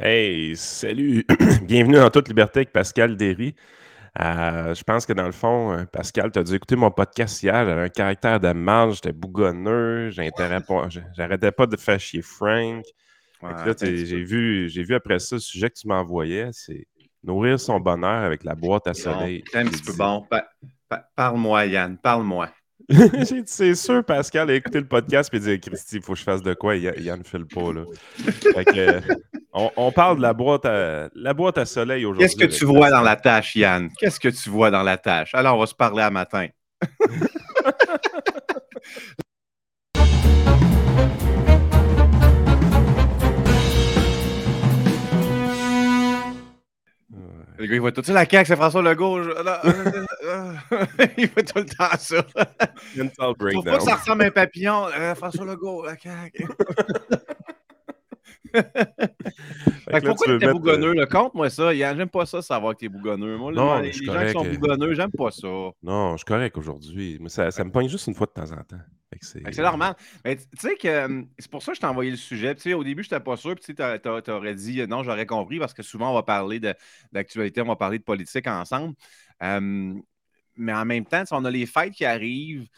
Hey, salut! Bienvenue en toute liberté avec Pascal Derry. Euh, je pense que dans le fond, euh, Pascal, tu as dû écouter mon podcast hier. J'avais un caractère de mal, j'étais bougonneux, j'arrêtais pas de faire chier Frank. j'ai vu, vu après ça le sujet que tu m'envoyais, c'est nourrir son bonheur avec la boîte à soleil. un petit peu bon. Parle-moi, Yann, parle-moi. c'est sûr, Pascal a écouté le podcast et dit Christy, il faut que je fasse de quoi? Yann ne file pas. Là. Euh, on, parle de la boîte à, la boîte à soleil aujourd'hui. Qu'est-ce que tu vois dans la tâche, Yann? Qu'est-ce que tu vois dans la tâche? Alors, on va se parler à matin. Le gars, il voit tout ça, la CAQ, c'est François Legault. il voit tout le temps ça. Mental pas ça ressemble à un papillon. Euh, François Legault, la CAQ. pourquoi tu es bougonneux? Euh, Compte-moi ça. J'aime pas ça, savoir que tu es bougonneux. Moi, non, les, gens qui sont bougonneux, j'aime pas ça. Non, je suis correct aujourd'hui. Mais ça, ça me pogne juste une fois de temps en temps. C'est normal. Mais tu sais que euh, c'est pour ça que je t'ai envoyé le sujet. au début, je n'étais pas sûr. Puis tu aurais dit euh, non, j'aurais compris parce que souvent, on va parler d'actualité, on va parler de politique ensemble. mais en même temps, on a les fêtes qui arrivent.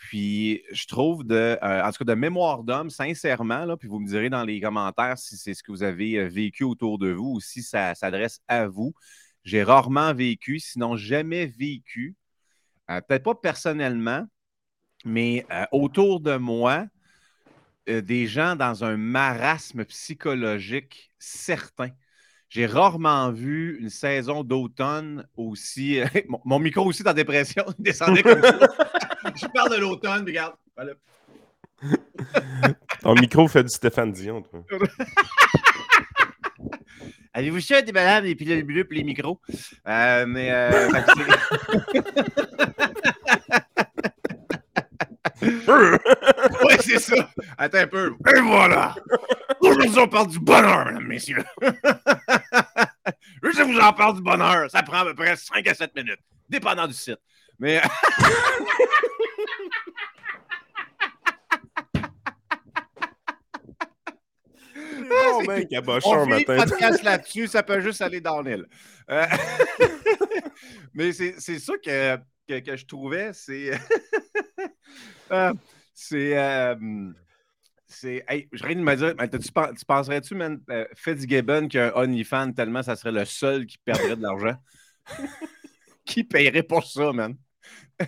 Puis je trouve de, euh, en tout cas de mémoire d'homme, sincèrement, puis vous me direz dans les commentaires si c'est ce que vous avez euh, vécu autour de vous ou si ça s'adresse à vous. J'ai rarement vécu, sinon jamais vécu, euh, peut-être pas personnellement, mais autour de moi, des gens dans un marasme psychologique certain. J'ai rarement vu une saison d'automne aussi. mon, micro aussi dans dépression, il descendait comme ça. Je parle de l'automne, regarde. Ton micro fait du Stéphane Dion, toi. Avez-vous ça des malades et pilules bleues pour les micros? Euh, mais. Euh, ouais, c'est ça. Attends un peu. Et voilà. Aujourd'hui, on parle du bonheur, mesdames, messieurs. Je vous en parle du bonheur. Ça prend à peu près 5 à 7 minutes, dépendant du site. Mais. Oh, mec, on matin. podcast là-dessus, ça peut juste aller dans l'île. Euh, mais c'est ça que, que, je trouvais, c'est. Euh, c'est. Euh, c'est. Hey, je viens de me dire, tu, penserais-tu, man, Fitzgibbon qui a un OnlyFans tellement ça serait le seul qui perdrait de l'argent? qui paierait pour ça, man?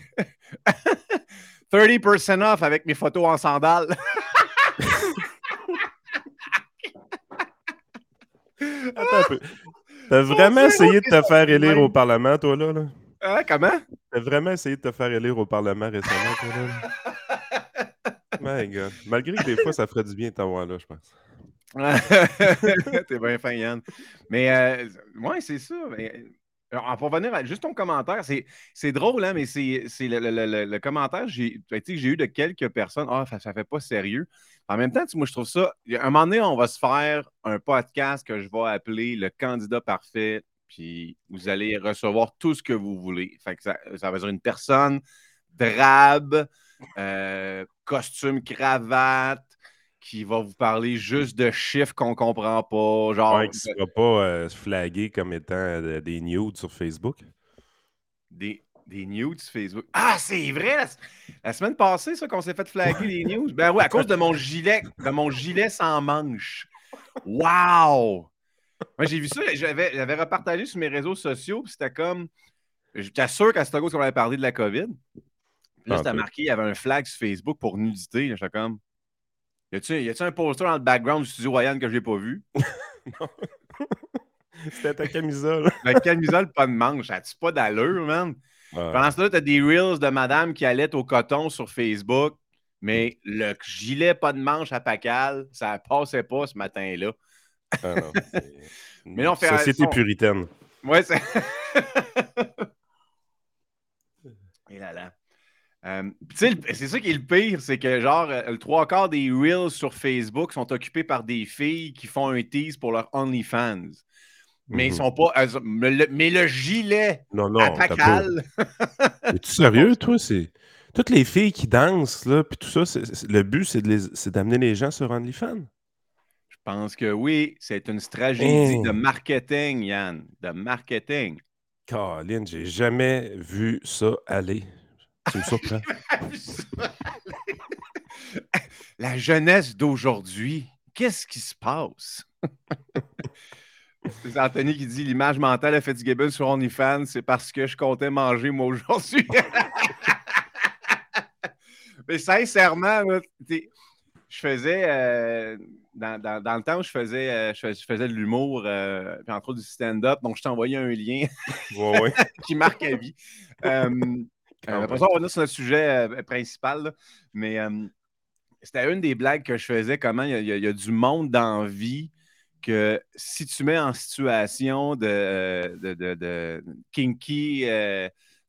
30% off avec mes photos en sandales. Attends un peu. T'as vraiment essayé de te faire élire au Parlement, toi, là? là? Hein, comment? T'as vraiment essayé de te faire élire au Parlement récemment, toi, là? My God. Malgré que des fois, ça ferait du bien de t'avoir là, je pense. T'es bien fin, Yann. Mais, euh, ouais, c'est ça. Mais, alors, pour revenir à juste ton commentaire, c'est drôle, hein, mais c'est le, commentaire ben, que j'ai eu de quelques personnes. Ah, ça ne fait pas sérieux. En même temps, moi, je trouve ça. À un moment donné, on va se faire un podcast que je vais appeler le candidat parfait, puis vous allez recevoir tout ce que vous voulez. Fait que ça, ça va être une personne drabe, euh, costume, cravate, qui va vous parler juste de chiffres qu'on comprend pas. Genre, ouais, qui ne sera pas euh, flagué comme étant euh, des nudes sur Facebook. Des, des nudes sur Facebook. Ah, c'est vrai! La, semaine passée, ça, qu'on s'est fait flaguer les news. Ben oui, à cause de mon gilet, de mon gilet sans manche. Wow! Moi, j'ai vu ça, j'avais, j'avais repartagé sur mes réseaux sociaux, puis c'était comme. J'étais sûr qu'à cette cause qu'on avait parlé de la COVID. là, c'était marqué, il y avait un flag sur Facebook pour nudité. J'étais comme. Y a-tu un poster dans le background du studio Ryan que je n'ai pas vu? non. C'était ta camisole. La camisole, pas de manche. As-tu pas d'allure, man? Pendant ce temps-là, tu as des reels de madame qui allait au coton sur Facebook, mais le gilet pas de manche à Pacal, ça passait pas ce matin-là. Ah non, mais non, fait Société puritaine. Ouais, c'est. Et là là. Euh, c'est ça qui est le pire, c'est que genre euh, le trois quarts des reels sur Facebook sont occupés par des filles qui font un tease pour leur OnlyFans. Mais ils mhm. sont pas. Mais le, gilet non, non, à Es-tu sérieux, toi? C'est. Toutes les filles qui dansent, là, puis tout ça, le but, c'est d'amener les gens sur OnlyFans. Pense que oui, c'est une stratégie de marketing, Yann. De marketing. Colin, j'ai jamais vu ça aller. Tu me surprends. La jeunesse d'aujourd'hui, qu'est-ce qui se passe? c'est Anthony qui dit l'image mentale de Fitzgibbon sur OnlyFans, c'est parce que je comptais manger moi aujourd'hui. Mais sincèrement, je faisais euh, dans, le temps où je faisais, euh, je, faisais de l'humour, euh, puis entre autres du stand-up, donc je envoyé un lien qui marque la vie. après ça, on va sur notre sujet principal, mais c'était une des blagues que je faisais, comment il y, a, du monde dans vie que si tu mets en situation de, de, kinky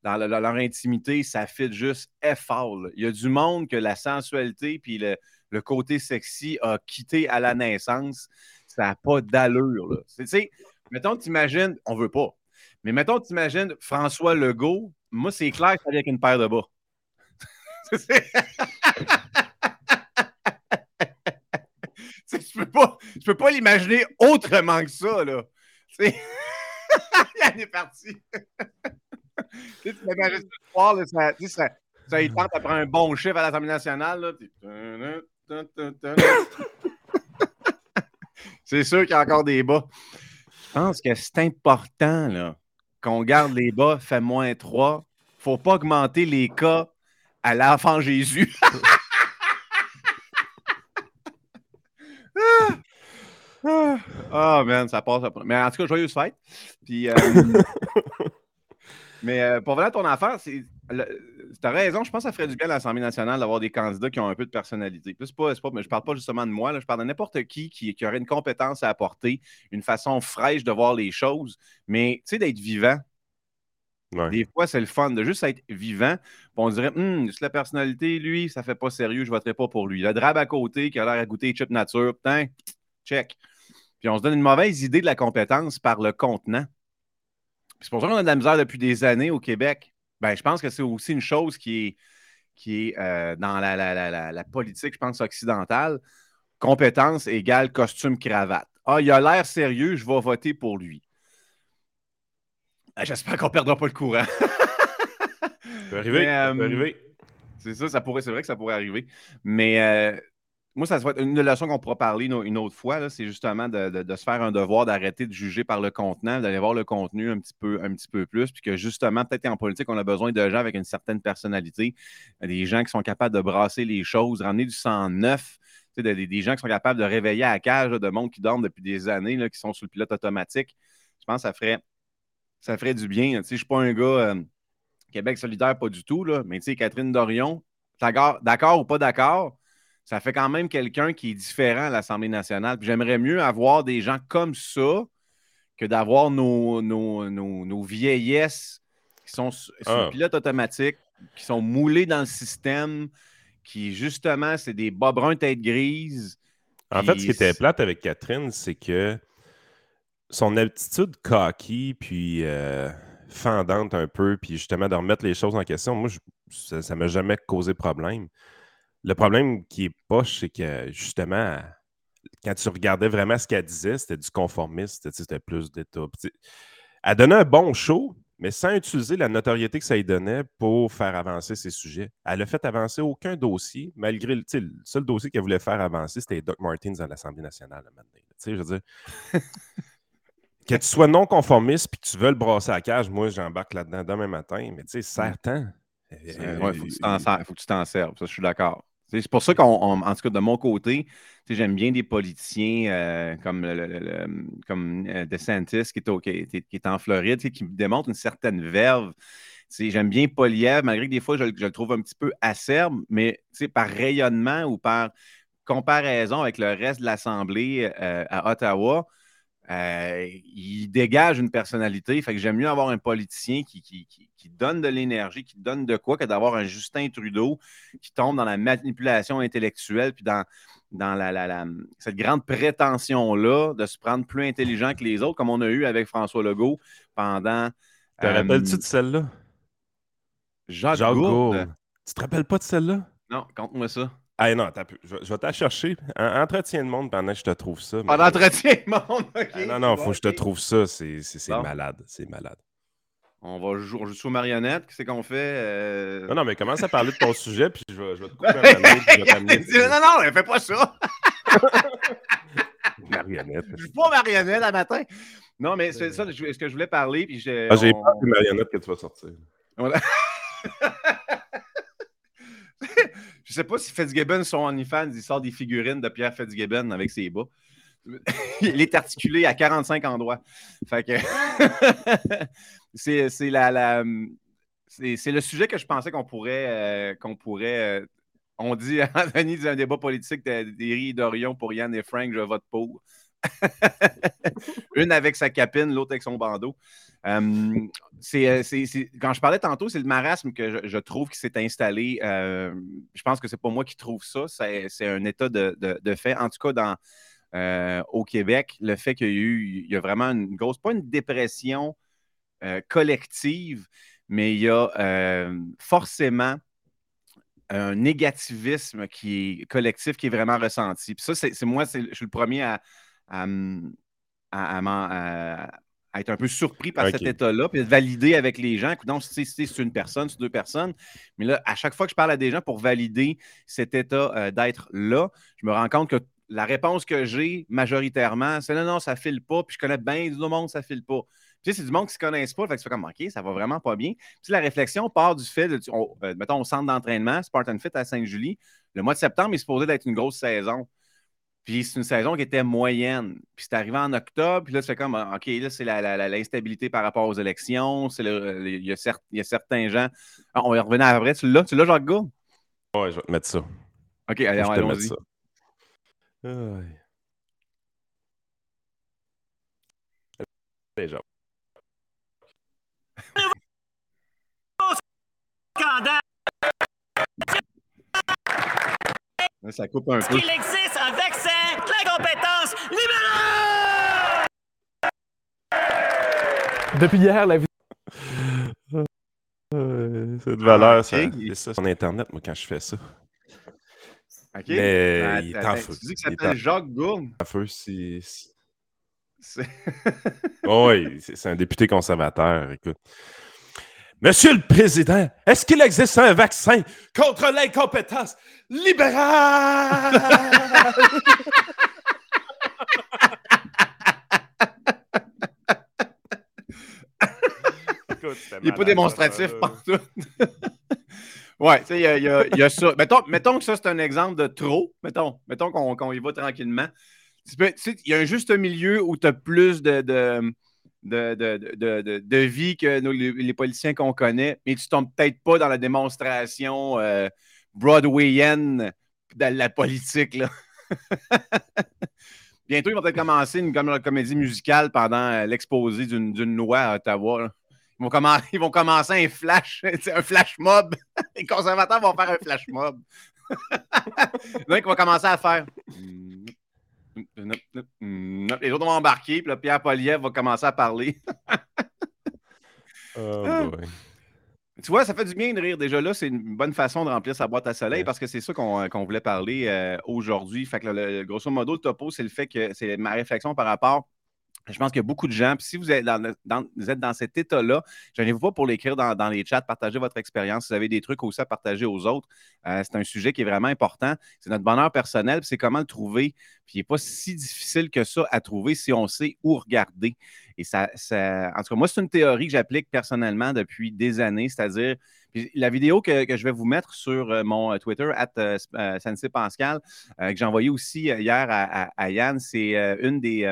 dans, leur intimité, ça fit juste effort. Il y a du monde que la sensualité puis le, le côté sexy a quitté à la naissance. Ça n'a pas d'allure. Tu sais, mettons, t'imagines, on veut pas, mais mettons, t'imagines François Legault, moi, c'est clair que avec une paire de bas. tu peux pas, peux pas l'imaginer autrement que ça, là. Il est parti. tu m'imagines ce soir, là, ça, ça, ça, il tente après un bon chiffre à l'Assemblée nationale. Là, c'est sûr qu'il y a encore des bas. Je pense que c'est important qu'on garde les bas, fait moins 3. faut pas augmenter les cas à l'enfant Jésus. Ah, oh, man, ça passe. Mais en tout cas, joyeuse fête. Puis, euh, mais euh, pour venir à ton affaire, c'est tu as raison, je pense que ça ferait du bien à l'Assemblée nationale d'avoir des candidats qui ont un peu de personnalité. Plus pas, pas, mais je ne parle pas justement de moi, je parle de n'importe qui, qui, aurait une compétence à apporter, une façon fraîche de voir les choses, mais tu sais, d'être vivant. Des fois, c'est le fun de juste être vivant. On dirait, hum, la personnalité, lui, ça fait pas sérieux, je ne voterai pas pour lui. Le drab à côté qui a l'air à goûter chip nature, putain, check. Puis on se donne une mauvaise idée de la compétence par le contenant. C'est pour ça qu'on a de la misère depuis des années au Québec ben, je pense que c'est aussi une chose qui est, qui est euh, dans la, la, politique, je pense, occidentale. Compétence égale costume cravate. Ah, il a l'air sérieux, je vais voter pour lui. Ben, j'espère qu'on ne perdra pas le courant. ça peut arriver. euh, arriver. C'est ça, ça pourrait, c'est vrai que ça pourrait arriver. Mais euh, moi, ça être une leçon qu'on pourra parler une, autre fois, c'est justement de, se faire un devoir d'arrêter de juger par le contenant, d'aller voir le contenu un petit peu, un petit peu plus, puis que justement, peut-être en politique, on a besoin de gens avec une certaine personnalité, des gens qui sont capables de brasser les choses, ramener du sang neuf, des, des, gens qui sont capables de réveiller à la cage de monde qui dorment depuis des années, là, qui sont sous le pilote automatique. Je pense que ça ferait, ça ferait du bien. Je ne suis pas un gars euh, Québec solidaire, pas du tout, là, mais Catherine Dorion, d'accord ou pas d'accord, ça fait quand même quelqu'un qui est différent à l'Assemblée nationale. J'aimerais mieux avoir des gens comme ça que d'avoir nos, nos, vieillesses qui sont sur ah. pilote automatique, qui sont moulés dans le système, qui justement, c'est des bas bruns tête grise. En fait, ce qui était plate avec Catherine, c'est que son attitude cocky, puis euh, fendante un peu, puis justement de remettre les choses en question, moi, ça ne m'a jamais causé problème. Le problème qui est poche, c'est que justement, quand tu regardais vraiment ce qu'elle disait, c'était du conformiste, c'était plus d'État. Elle donnait un bon show, mais sans utiliser la notoriété que ça lui donnait pour faire avancer ses sujets. Elle a fait avancer aucun dossier, malgré le, seul dossier qu'elle voulait faire avancer, c'était Doc Martins dans l'Assemblée nationale. Je veux dire, que tu sois non conformiste et que tu veux le brasser à la cage, moi j'embarque là-dedans demain matin, mais tu sais, certain. Il faut que tu t'en serves, ça, je suis d'accord. C'est pour ça qu'en tout cas, de mon côté, j'aime bien des politiciens euh, comme, euh, DeSantis qui est, qui, est, en Floride, qui démontre une certaine verve. J'aime bien Poliev, malgré que des fois, je, le trouve un petit peu acerbe, mais par rayonnement ou par comparaison avec le reste de l'Assemblée euh, à Ottawa, euh, il dégage une personnalité. Fait que j'aime mieux avoir un politicien qui, qui, donne de l'énergie, qui donne de quoi, que d'avoir un Justin Trudeau qui tombe dans la manipulation intellectuelle, puis dans, dans la, cette grande prétention-là de se prendre plus intelligent que les autres, comme on a eu avec François Legault pendant. Te rappelles-tu de celle-là? Jacques, Jacques Gourde. Tu te rappelles pas de celle-là? Non, compte-moi ça. Ah non, attends, je, je vais t'en chercher. Entretiens le monde pendant que je te trouve ça. En entretien le monde, OK. Ah, non, non, il faut que je te trouve ça. C'est malade. C'est malade. On va jouer, on joue aux marionnettes. Qu'est-ce qu'on fait? Euh? Non, non, mais commence à parler de ton sujet, puis je vais, je vais te couper la main. non, non, fais pas ça. marionnette. Je suis pas marionnette la matin. Non, mais c'est ça, ce que je voulais parler. Puis j'ai ah, j'ai peur des marionnettes que tu vas sortir. Je sais pas si Fitzgibbon, son OnlyFans, il sort des figurines de Pierre Fitzgibbon avec ses bas. il est articulé à 45 endroits. Fait que c'est la, c'est le sujet que je pensais qu'on pourrait euh, qu'on pourrait euh, on dit Anthony dit un débat politique d'Éric d'Orion pour Yann et Frank, je vote pour. Une avec sa capine, l'autre avec son bandeau. Euh, c'est, quand je parlais tantôt, c'est le marasme que je, trouve qui s'est installé. je pense que c'est pas moi qui trouve ça, c'est, un état de, fait. En tout cas, dans, euh, au Québec, le fait qu'il y a eu, il y a vraiment une grosse, pas une dépression euh, collective, mais il y a euh, forcément un négativisme qui est collectif, qui est vraiment ressenti. Puis ça, c'est moi, je suis le premier à, à, être un peu surpris par cet état-là, puis de valider avec les gens. Donc, si c'est une personne, c'est deux personnes. Mais là, à chaque fois que je parle à des gens pour valider cet état d'être là, je me rends compte que la réponse que j'ai majoritairement, c'est non, non, ça file pas, puis je connais bien du monde, ça file pas. Puis c'est du monde qui ne se connaissent pas, fait que tu fais comme, OK, ça va vraiment pas bien. Puis la réflexion part du fait, de, euh, mettons, au centre d'entraînement, Spartan Fit à Saint-Julie, le mois de septembre est supposé d'être une grosse saison. Puis c'est une saison qui était moyenne. Puis c'est arrivé en octobre, puis là, fais comme, OK, là, c'est l'instabilité par rapport aux élections. Il y, a certains gens. Ah, on va revenir après. Tu l'as, tu l'as, Jacques Gould? Ouais, je vais te mettre ça. OK, allez, allons-y. Déjà. Ça coupe un peu. Il existe un vaccin, la compétence libérale! Depuis hier, la vie. Cette valeur, ah, ça, c'est ça sur Internet, moi, quand je fais ça. OK. Mais il est en feu. Tu dis que ça s'appelle Jacques Gourde? En feu, c'est. oui, c'est un député conservateur, écoute. Monsieur le Président, est-ce qu'il existe un vaccin contre l'incompétence libérale? il n'est pas démonstratif partout. Oui, tu sais, il y, a, ça. Mettons, que ça, c'est un exemple de trop. Mettons, mettons qu'on y va tranquillement. Il y a un juste milieu où tu as plus de, de, de, vie que les, politiciens qu'on connaît, mais tu tombes peut-être pas dans la démonstration euh, broadwayienne de la politique. Là. Bientôt, ils vont peut-être commencer une, comédie musicale pendant euh, l'exposé d'une loi à Ottawa. Ils vont, ils vont commencer un flash, un flash mob. Les conservateurs vont faire un flash mob. Donc, ils vont commencer à faire. Les autres vont embarquer, puis là, Pierre Poliev va commencer à parler. oh ah. Tu vois, ça fait du bien de rire. Déjà là, c'est une bonne façon de remplir sa boîte à soleil parce que c'est ça qu'on voulait parler euh, aujourd'hui. Fait que le, grosso modo, le topo, c'est le fait que c'est ma réflexion par rapport je pense qu'il y a beaucoup de gens. Puis si vous êtes dans, vous êtes dans cet état-là, je pas pour l'écrire dans, les chats, partagez votre expérience. Si vous avez des trucs aussi à partager aux autres, euh, c'est un sujet qui est vraiment important. C'est notre bonheur personnel, puis c'est comment le trouver. Puis il n'est pas si difficile que ça à trouver si on sait où regarder. Et ça, en tout cas, moi, c'est une théorie que j'applique personnellement depuis des années, c'est-à-dire la vidéo que, je vais vous mettre sur euh, mon euh, Twitter, at Pascal, que j'ai envoyé aussi hier à Yann, c'est une des,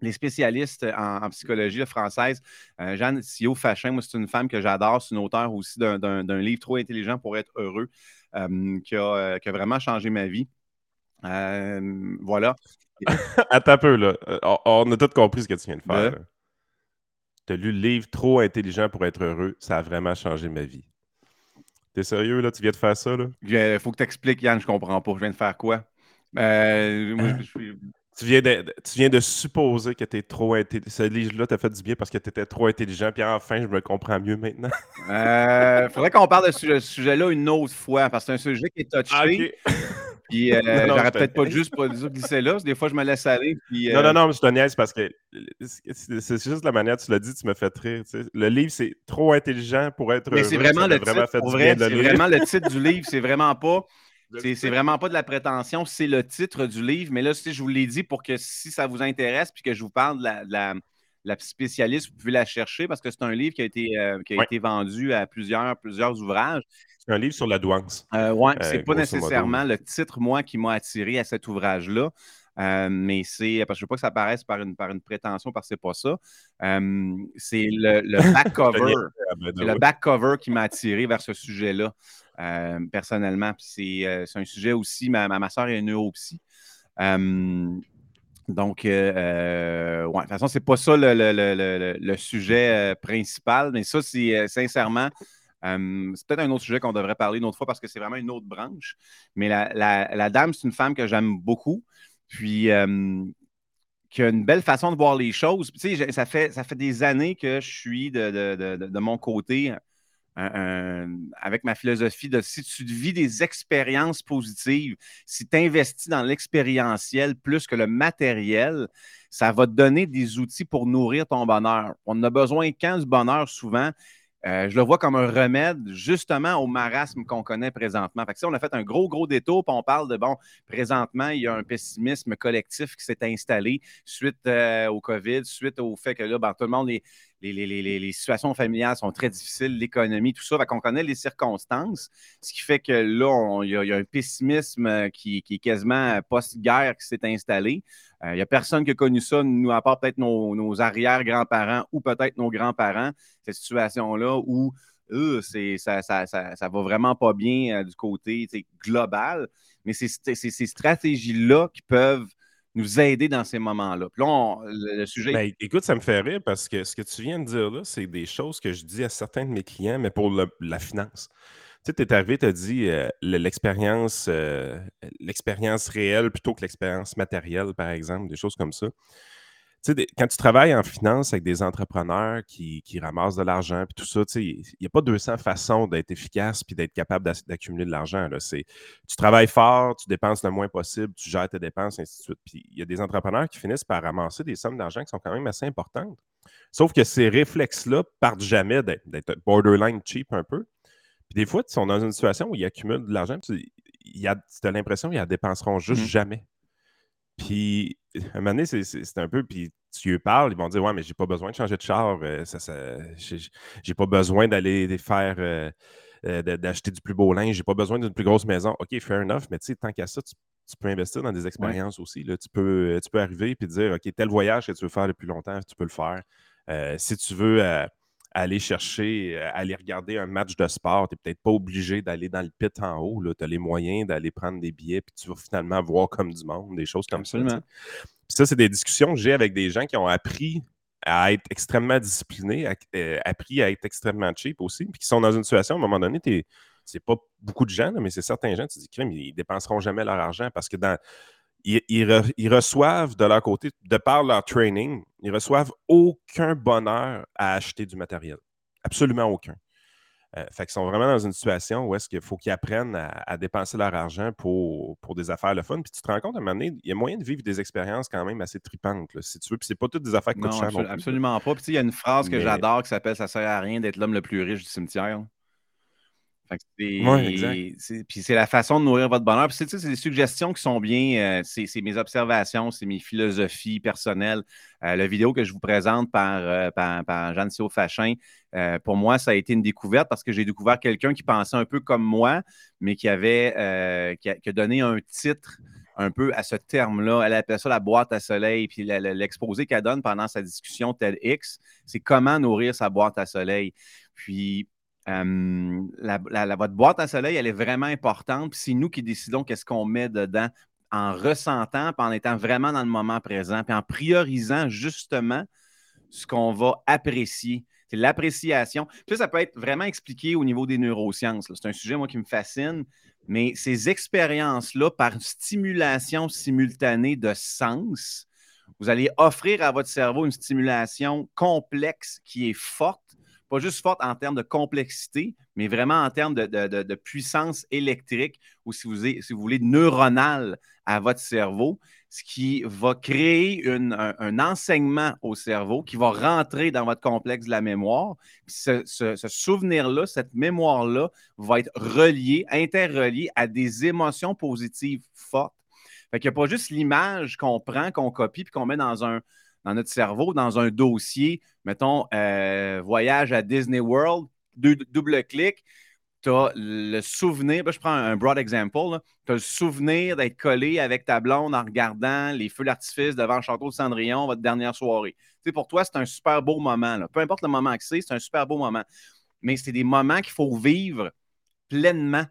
les spécialistes en, psychologie française. Euh, Jeanne Sio Fachin, moi, c'est une femme que j'adore. C'est une auteure aussi d'un livre trop intelligent pour être heureux euh, euh, qui, a, vraiment changé ma vie. voilà. Attends un peu, là. On a tout compris ce que tu viens de faire. Tu as lu le livre Trop intelligent pour être heureux. Ça a vraiment changé ma vie. T'es sérieux, là? Tu viens de faire ça, là? Il faut que tu expliques, Yann, je comprends pas. Je viens de faire quoi? moi, je suis Tu viens de, tu viens de supposer que tu es trop intelligent. Ce livre-là t'a fait du bien parce que tu étais trop intelligent. Puis enfin, je me comprends mieux maintenant. Il euh, faudrait qu'on parle de ce sujet-là une autre fois parce que c'est un sujet qui est touché. Ah, puis euh, j'aurais peut-être pas juste pas glisser là. Des fois, je me laisse aller. Puis, Non, non, euh, non, je te niaise parce que c'est juste la manière tu l'as dit, tu me fais rire. Le livre, c'est trop intelligent pour être. Mais c'est vraiment, le titre. C'est vraiment le titre du livre. C'est vraiment pas. C'est vraiment pas de la prétention, c'est le titre du livre. Mais là, je vous l'ai dit pour que si ça vous intéresse puis que je vous parle de la, spécialiste, vous pouvez la chercher parce que c'est un livre qui a été, euh, qui a été vendu à plusieurs, plusieurs ouvrages. C'est un livre sur la douance. Euh, oui, euh, c'est pas nécessairement le titre, moi, qui m'a attiré à cet ouvrage-là. Mais c'est parce que je ne veux pas que ça paraisse par une, par une prétention, parce que c'est pas ça. c'est le, back cover. le back cover qui m'a attiré vers ce sujet-là. Euh, personnellement. Euh, c'est un sujet aussi, ma, ma, soeur est neuropsy. Euh, donc, de toute façon, c'est pas ça le, sujet principal, mais ça, c'est sincèrement, c'est peut-être un autre sujet qu'on devrait parler une autre fois parce que c'est vraiment une autre branche. Mais la, dame, c'est une femme que j'aime beaucoup, puis qui a une belle façon de voir les choses. Tu sais, ça fait, ça fait des années que je suis de mon côté avec ma philosophie de si tu vis des expériences positives, si tu investis dans l'expérientiel plus que le matériel, ça va te donner des outils pour nourrir ton bonheur. On a besoin quand du bonheur souvent. Euh, je le vois comme un remède justement au marasme qu'on connaît présentement. Fait que, on a fait un gros, gros détour, puis on parle de, bon, présentement, il y a un pessimisme collectif qui s'est installé suite euh, au COVID, suite au fait que là, ben, tout le monde est les, situations familiales sont très difficiles, l'économie, tout ça. On connaît les circonstances, ce qui fait que là, il y, a un pessimisme euh, qui, est quasiment post-guerre qui s'est installé. Euh, il n'y a personne qui a connu ça, nous, à part peut-être nos, arrière-grands-parents ou peut-être nos grands-parents, cette situation-là où ça, ça, va vraiment pas bien euh, du côté global. Mais c'est ces stratégies-là qui peuvent nous aider dans ces moments-là. Puis le, sujet. Ben, écoute, ça me fait rire parce que ce que tu viens de dire là, c'est des choses que je dis à certains de mes clients, mais pour la finance. Tu sais, tu es arrivé, tu as dit euh, l'expérience, euh, l'expérience réelle plutôt que l'expérience matérielle, par exemple, des choses comme ça quand tu travailles en finance avec des entrepreneurs qui, ramassent de l'argent puis tout ça, il n'y a pas 200 façons d'être efficace puis d'être capable d'accumuler de l'argent. Tu travailles fort, tu dépenses le moins possible, tu gères tes dépenses, ainsi de suite. Puis il y a des entrepreneurs qui finissent par ramasser des sommes d'argent qui sont quand même assez importantes. Sauf que ces réflexes-là partent jamais d'être borderline cheap un peu. Puis des fois, ils sont dans une situation où ils accumulent de l'argent, tu as l'impression qu'ils ne la dépenseront juste mmh. jamais. Puis, à un moment donné, c'est un peu, puis tu lui parles, ils vont dire Ouais, mais j'ai pas besoin de changer de char, euh, ça, j'ai pas besoin d'aller faire, euh, euh, d'acheter du plus beau linge, j'ai pas besoin d'une plus grosse maison. OK, fair enough, mais tu sais, tant qu'à ça, tu, peux investir dans des expériences aussi. Là. Tu, peux, tu peux arriver et dire OK, tel voyage que tu veux faire depuis longtemps, tu peux le faire. si tu veux aller chercher, euh, aller regarder un match de sport, tu n'es peut-être pas obligé d'aller dans le pit en haut. Tu as les moyens d'aller prendre des billets, puis tu vas finalement voir comme du monde, des choses comme ça. ça, c'est des discussions que j'ai avec des gens qui ont appris à être extrêmement disciplinés, euh, appris à être extrêmement cheap aussi, puis qui sont dans une situation, à un moment donné, c'est pas beaucoup de gens, mais c'est certains gens, tu dis, ils dépenseront jamais leur argent parce que dans ils, reçoivent de leur côté, de par leur training, ils reçoivent aucun bonheur à acheter du matériel. Absolument aucun. Euh, fait qu'ils sont vraiment dans une situation où est-ce qu'il faut qu'ils apprennent à, dépenser leur argent pour, pour des affaires le fun. Puis tu te rends compte à un moment donné, il y a moyen de vivre des expériences quand même assez tripantes, si tu veux. Puis c'est pas toutes des affaires qui coûtent cher. Non, absolument pas. Puis il y a une phrase que j'adore qui s'appelle Ça sert à rien d'être l'homme le plus riche du cimetière. Puis c'est la façon de nourrir votre bonheur. c'est des suggestions qui sont bien. Euh, c'est mes observations, c'est mes philosophies personnelles. Euh, la vidéo que je vous présente par, euh, par, Jeanne Sio Fachin, pour moi, ça a été une découverte parce que j'ai découvert quelqu'un qui pensait un peu comme moi, mais qui avait qui a, donné un titre un peu à ce terme-là. Elle appelle ça la boîte à soleil. Puis l'exposé qu'elle donne pendant sa discussion TEDx, c'est comment nourrir sa boîte à soleil. Puis la, votre boîte à soleil, elle est vraiment importante. Puis c'est nous qui décidons qu'est-ce qu'on met dedans en ressentant, puis en étant vraiment dans le moment présent, puis en priorisant justement ce qu'on va apprécier. C'est l'appréciation. Ça, ça peut être vraiment expliqué au niveau des neurosciences. C'est un sujet, moi, qui me fascine. Mais ces expériences-là, par stimulation simultanée de sens, vous allez offrir à votre cerveau une stimulation complexe qui est forte pas juste forte en termes de complexité, mais vraiment en termes de, puissance électrique ou si vous, voulez neuronale à votre cerveau, ce qui va créer un, enseignement au cerveau qui va rentrer dans votre complexe de la mémoire. ce, souvenir-là, cette mémoire-là va être relié, interrelié à des émotions positives fortes. Fait qu'il n'y a pas juste l'image qu'on prend, qu'on copie, puis qu'on met dans un, dans notre cerveau, dans un dossier, mettons, euh, voyage à Disney World, double-clic, tu as le souvenir, je prends un broad example, tu as le souvenir d'être collé avec ta blonde en regardant les feux d'artifice devant le château de Cendrillon, votre dernière soirée. Tu pour toi, c'est un super beau moment. Peu importe le moment que c'est, c'est un super beau moment. Mais c'est des moments qu'il faut vivre pleinement,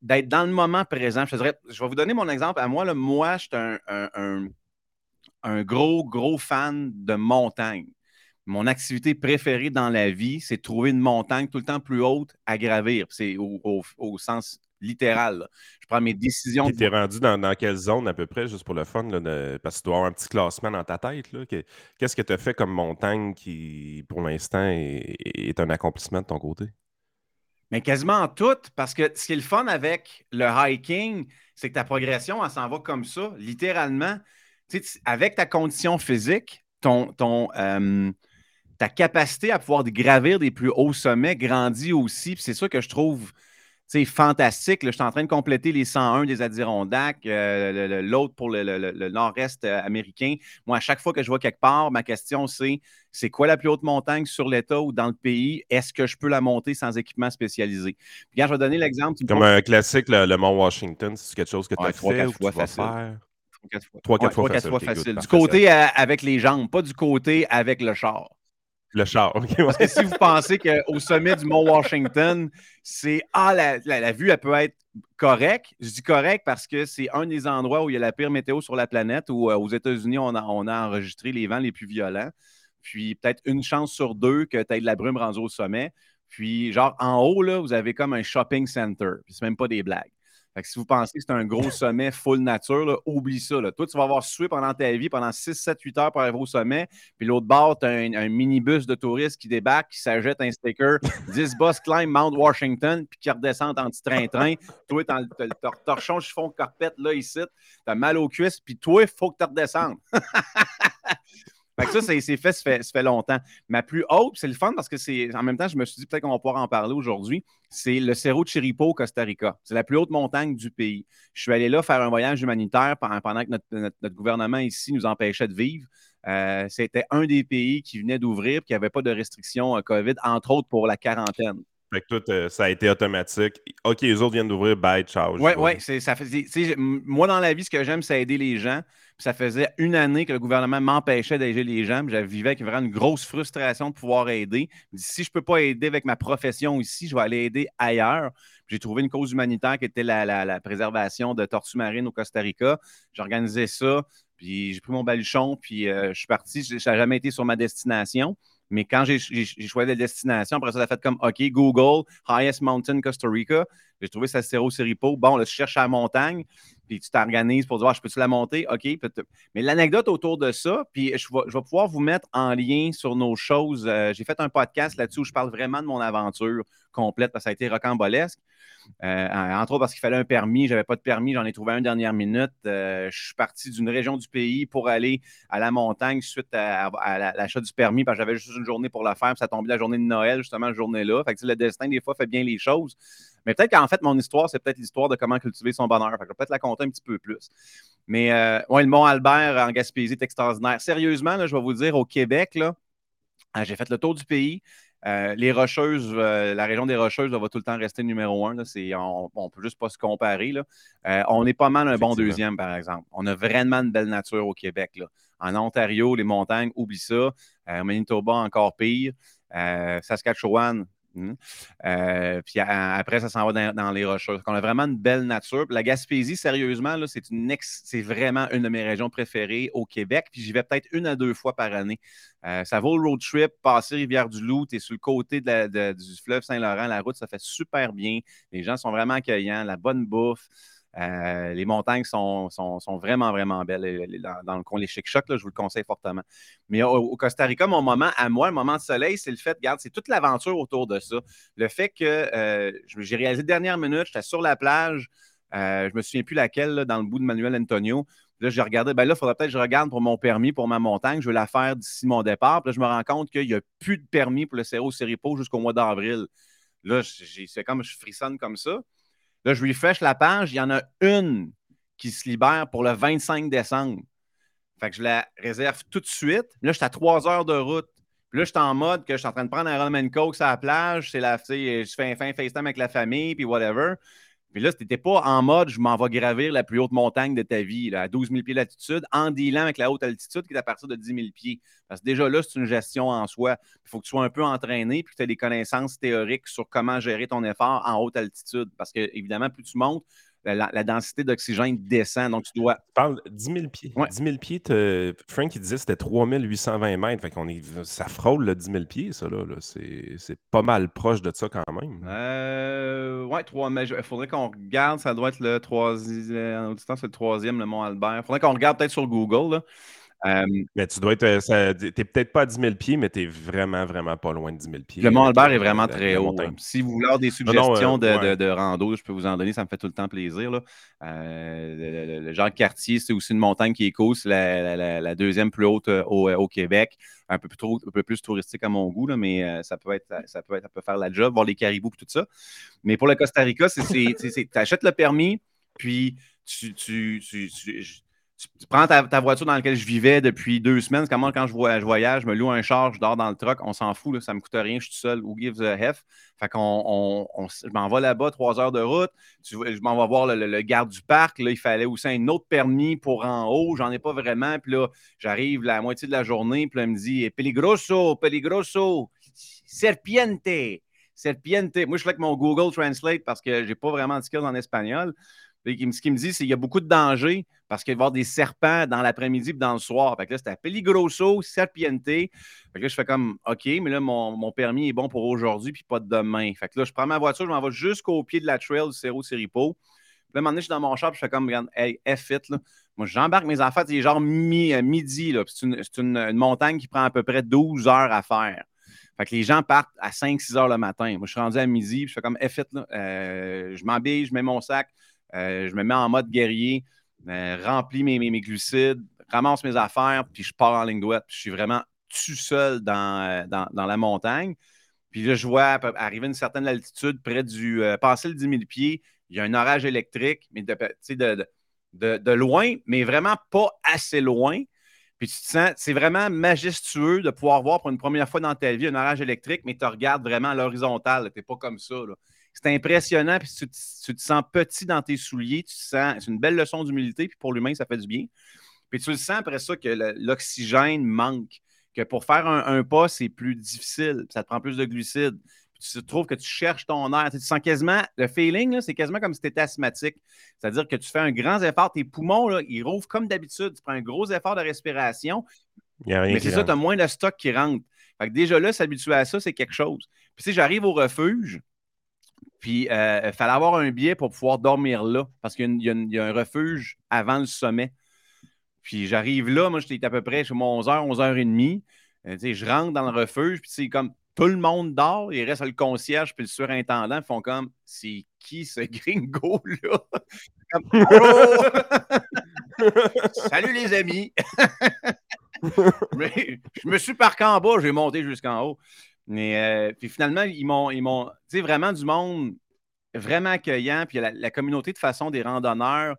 d'être dans le moment présent. Je, vais vous donner mon exemple. À moi, moi, je suis un gros, gros fan de montagne. Mon activité préférée dans la vie, c'est de trouver une montagne tout le temps plus haute à gravir. C'est au, sens littéral. Je prends mes décisions. Tu es rendu dans, quelle zone à peu près, juste pour le fun, parce que tu dois avoir un petit classement dans ta tête. Qu'est-ce que tu as fait comme montagne qui, pour l'instant, est, un accomplissement de ton côté? Mais quasiment toutes, parce que ce qui est le fun avec le hiking, c'est que ta progression, elle s'en va comme ça, littéralement avec ta condition physique, ton, ton, euh, ta capacité à pouvoir gravir des plus hauts sommets grandit aussi. C'est ça que je trouve fantastique. je suis en train de compléter les 101 des Adirondacks, euh, l'autre pour le, nord-est euh, américain. Moi, à chaque fois que je vois quelque part, ma question c'est c'est quoi la plus haute montagne sur l'État ou dans le pays? Est-ce que je peux la monter sans équipement spécialisé? Puis, quand je vais donner l'exemple. Comme un classique, le, Mont Washington, c'est quelque chose que tu as fait ou fois Faire? Trois, quatre fois, facile. fois facile. Du côté avec les jambes, pas du côté avec le char. Le char, OK. Parce que si vous pensez qu'au sommet du Mont Washington, c'est Ah, la, vue, elle peut être correcte. Je dis correct parce que c'est un des endroits où il y a la pire météo sur la planète, où euh, aux États-Unis, on a, on a enregistré les vents les plus violents. Puis peut-être une chance sur deux que tu aies de la brume rendue au sommet. Puis, genre, en haut, là, vous avez comme un shopping center. Puis, c'est même pas des blagues. Fait que si vous pensez que c'est un gros sommet full nature, oublie ça. Toi, tu vas avoir sué pendant ta vie, pendant 6, 7, 8 heures pour arriver au sommet. Puis l'autre bord, tu as un, minibus de touristes qui débarque, qui s'ajoute un sticker 10 boss climb Mount Washington, puis qui redescendent en petit train-train. toi, tu as le torchon chiffon carpette là, ici. Tu as mal aux cuisses, puis toi, il faut que tu redescendes. ça, c'est fait ça, fait, longtemps. Ma plus haute, c'est le fun parce que c'est. En même temps, je me suis dit peut-être qu'on va pouvoir en parler aujourd'hui. C'est le Cerro Chiripo au Costa Rica. C'est la plus haute montagne du pays. Je suis allé là faire un voyage humanitaire pendant que notre, gouvernement ici nous empêchait de vivre. Euh, c'était un des pays qui venait d'ouvrir, qui n'avait pas de restrictions euh, COVID, entre autres pour la quarantaine. Fait que tout, ça a été automatique. OK, les autres viennent d'ouvrir, bye, ciao. Oui, oui. Fait, moi, dans la vie, ce que j'aime, c'est aider les gens. Ça faisait une année que le gouvernement m'empêchait d'aider les gens. Je vivais avec vraiment une grosse frustration de pouvoir aider. si je ne peux pas aider avec ma profession ici, je vais aller aider ailleurs. J'ai trouvé une cause humanitaire qui était la, préservation de tortues marines au Costa Rica. J'ai organisé ça, puis j'ai pris mon baluchon, puis euh, je suis parti. Je n'ai jamais été sur ma destination. Mais quand j'ai choisi la destination, après ça, ça a fait comme OK, Google, Highest Mountain Costa Rica. J'ai trouvé ça Cerro Seripo. Bon, là, tu cherches à la montagne, puis tu t'organises pour dire ah, je peux-tu la monter? OK. Mais l'anecdote autour de ça, puis je vais, pouvoir vous mettre en lien sur nos choses. Euh, j'ai fait un podcast là-dessus où je parle vraiment de mon aventure complète parce que ça a été rocambolesque. Euh, entre autres parce qu'il fallait un permis. Je n'avais pas de permis, j'en ai trouvé un dernière minute. Euh, je suis parti d'une région du pays pour aller à la montagne suite à, l'achat du permis parce que j'avais juste une journée pour le faire. ça tombait la journée de Noël, justement, la journée-là. Fait que le destin, des fois, fait bien les choses. Mais peut-être qu'en fait, mon histoire, c'est peut-être l'histoire de comment cultiver son bonheur. Fait que je vais peut-être la compter un petit peu plus. Mais euh, le Mont Albert en Gaspésie est extraordinaire. Sérieusement, je vais vous dire, au Québec, là, j'ai fait le tour du pays. Euh, les Rocheuses, euh, la région des Rocheuses va tout le temps rester numéro un. on ne peut juste pas se comparer. Euh, on est pas mal un bon deuxième, par exemple. On a vraiment une belle nature au Québec. En Ontario, les montagnes, oublie ça. Manitoba, encore pire. Saskatchewan, Hmm. Euh, puis après, ça s'en va dans, les rocheuses. On a vraiment une belle nature. la Gaspésie, sérieusement, c'est vraiment une de mes régions préférées au Québec. Puis j'y vais peut-être une à deux fois par année. Euh, ça vaut le road trip, passer Rivière-du-Loup, tu es sur le côté du fleuve Saint-Laurent, la route, ça fait super bien. Les gens sont vraiment accueillants, la bonne bouffe. Euh, les montagnes sont, vraiment, vraiment belles. Dans, le les chic chocs je vous le conseille fortement. Mais au, Costa Rica, mon moment, à moi, le moment de soleil, c'est le fait, regarde, c'est toute l'aventure autour de ça. Le fait que euh, j'ai réalisé dernière minute, j'étais sur la plage, euh, je me souviens plus laquelle, dans le bout de Manuel Antonio. Là, j'ai regardé, ben là, il faudrait peut-être que je regarde pour mon permis pour ma montagne. Je veux la faire d'ici mon départ. Puis là, je me rends compte qu'il n'y a plus de permis pour le Cerro Seripo jusqu'au mois d'avril. Là, c'est comme je frissonne comme ça. Là, je refresh la page, il y en a une qui se libère pour le 25 décembre. Fait que je la réserve tout de suite. Là, je suis à trois heures de route. Puis là, je suis en mode que je suis en train de prendre un Roman Coke à la plage. C'est la, je fais un fin FaceTime avec la famille, puis whatever. Puis là, n'était pas en mode je m'en vais gravir la plus haute montagne de ta vie, à 12 000 pieds d'altitude, en dealant avec la haute altitude qui est à partir de 10 000 pieds. Parce que déjà là, c'est une gestion en soi. Il faut que tu sois un peu entraîné puis que tu aies des connaissances théoriques sur comment gérer ton effort en haute altitude. Parce que, évidemment, plus tu montes, la, densité d'oxygène descend. Donc, tu dois. Tu parles 10 000 pieds. 10 000 pieds, Frank, il disait que c'était 3820 mètres. Fait qu'on est... Ça frôle le 10 000 pieds, ça. Là, C'est pas mal proche de ça quand même. Euh... Ouais, 3... mais il faudrait qu'on regarde. Ça doit être le troisième. En c'est le troisième, le Mont Albert. Il faudrait qu'on regarde peut-être sur Google. Là. Euh, mais tu dois être. Euh, tu n'es peut-être pas à 10 000 pieds, mais tu es vraiment, vraiment pas loin de 10 000 pieds. Le Mont Albert est vraiment très haut. Si vous voulez avoir des suggestions euh, de, rando, je peux vous en donner, ça me fait tout le temps plaisir. Là. le, Jacques Cartier, c'est aussi une montagne qui est cool. C'est la, deuxième plus haute au, Québec. Un peu, plus, un peu plus touristique à mon goût, là, mais ça peut être, ça peut être, ça peut faire la job, voir les caribous et tout ça. Mais pour le Costa Rica, c'est tu achètes le permis, puis tu, tu, tu, prends ta, voiture dans laquelle je vivais depuis deux semaines. C'est quand je, voyage, je me loue un char, je dors dans le truck, on s'en fout, ça ne me coûte rien, je suis seul. Who gives a F? Fait qu'on, on, je m'en vais là-bas, trois heures de route. je m'en vais voir le, garde du parc. Là, il fallait aussi un autre permis pour en haut. J'en ai pas vraiment. Puis là, j'arrive la moitié de la journée. Puis là, il me dit Peligroso, peligroso, serpiente. Serpiente. Moi, je fais avec mon Google Translate parce que j'ai pas vraiment de skills en espagnol. Ce qu'il me dit, c'est qu'il y a beaucoup de dangers parce qu'il va y avoir des serpents dans l'après-midi et dans le soir. Fait que là, c'était peligroso, serpiente. Fait que là, je fais comme OK, mais là, mon, permis est bon pour aujourd'hui puis pas de demain. Fait que là, je prends ma voiture, je m'en vais jusqu'au pied de la trail du Cerro Siripo. Puis là, un moment donné, je suis dans mon shop, je fais comme, regarde, F-it, là. Moi, j'embarque mes affaires, c'est genre euh, midi, là. C'est une, montagne qui prend à peu près 12 heures à faire. Fait que les gens partent à 5-6 heures le matin. Moi, je suis rendu à midi, puis je fais comme là. Euh, je m'habille, je mets mon sac, euh, je me mets en mode guerrier, euh, remplis mes, mes, glucides, ramasse mes affaires, puis je pars en ligne droite. je suis vraiment tout seul dans, euh, dans, la montagne. Puis là, je vois arriver une certaine altitude, près du. passer le 10 000 pieds, il y a un orage électrique, mais de, de, de, de, loin, mais vraiment pas assez loin. Puis tu te sens, c'est vraiment majestueux de pouvoir voir pour une première fois dans ta vie un orage électrique, mais tu regardes vraiment à l'horizontale. Tu n'es pas comme ça. Là c'est impressionnant, puis tu, te sens petit dans tes souliers, tu sens, c'est une belle leçon d'humilité, puis pour l'humain, ça fait du bien. Puis tu le sens après ça que l'oxygène manque, que pour faire un, pas, c'est plus difficile, ça te prend plus de glucides. Puis tu trouves que tu cherches ton air. Tu, sens quasiment, le feeling, c'est quasiment comme si tu étais asthmatique. C'est-à-dire que tu fais un grand effort, tes poumons, là, ils rouvrent comme d'habitude. Tu prends un gros effort de respiration. mais c'est ça, tu as moins de stock qui rentre. Fait que déjà là, s'habituer à ça, c'est quelque chose. Puis si j'arrive au refuge, puis, euh, il fallait avoir un billet pour pouvoir dormir là, parce qu'il y, a un refuge avant le sommet. Puis, j'arrive là, moi, j'étais à peu près chez moi 11h, 11h30. Euh, je rentre dans le refuge, puis c'est comme tout le monde dort, il reste le concierge puis le surintendant ils font comme c'est qui ce gringo là? Salut les amis. je me suis parqué en bas, j'ai monté jusqu'en haut. Mais euh, puis finalement, ils m'ont, ils m'ont, tu sais, vraiment du monde vraiment accueillant. Puis la, communauté de façon des randonneurs,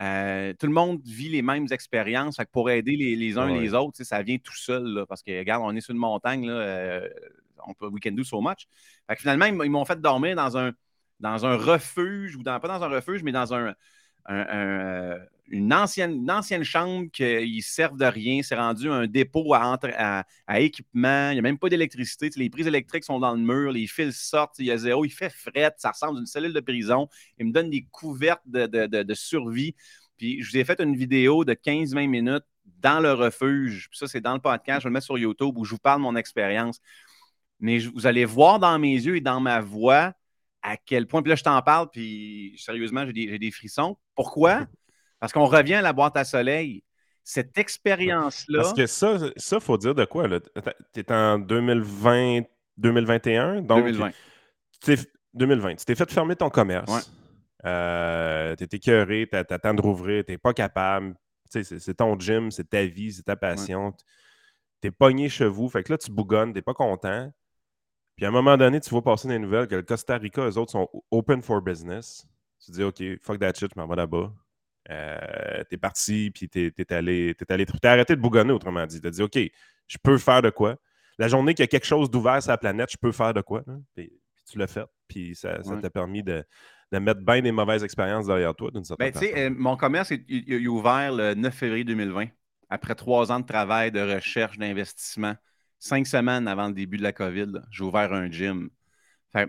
euh, tout le monde vit les mêmes expériences. Fait que pour aider les, uns les autres, ça vient tout seul. Là, parce que, regarde, on est sur une montagne, là, euh, on peut, we can do so much. Fait que finalement, ils, m'ont fait dormir dans un, dans un refuge, ou dans, pas dans un refuge, mais dans un, une, ancienne, ancienne chambre qui servent de rien. C'est rendu un dépôt à, à, équipement. Il n'y a même pas d'électricité. Les prises électriques sont dans le mur, les fils sortent, il y a zéro. Il fait fret, ça ressemble à une cellule de prison. Il me donne des couvertes de, de survie. Puis je vous ai fait une vidéo de 15-20 minutes dans le refuge. Puis ça, c'est dans le podcast. Je vais le mettre sur YouTube où je vous parle de mon expérience. Mais vous allez voir dans mes yeux et dans ma voix à quel point. Puis là, je t'en parle, puis sérieusement, j'ai des, frissons. Pourquoi? Parce qu'on revient à la boîte à soleil. Cette expérience-là. Parce que ça, ça, faut dire de quoi? Tu es en 2020, 2021. Donc, 2020. 2020. Tu t'es fait fermer ton commerce. Euh, tu es écœuré, tu attends de rouvrir, tu n'es pas capable. C'est ton gym, c'est ta vie, c'est ta passion. Tu es pogné chez vous. Fait que là, tu bougonnes, tu n'es pas content. Puis à un moment donné, tu vois passer des nouvelles que le Costa Rica, eux autres, sont open for business. Tu dis, OK, fuck that shit, je m'en vais là-bas. Euh, t'es parti, puis t'es es allé, t'es allé, t'as arrêté de bougonner, autrement dit. T'as dit, OK, je peux faire de quoi? La journée qu'il y a quelque chose d'ouvert sur la planète, je peux faire de quoi. Puis, tu l'as fait, puis ça t'a permis de, de, mettre bien des mauvaises expériences derrière toi, d'une certaine ben, façon. Euh, mon commerce est, est, ouvert le 9 février 2020, après trois ans de travail, de recherche, d'investissement cinq semaines avant le début de la COVID, j'ai ouvert un gym.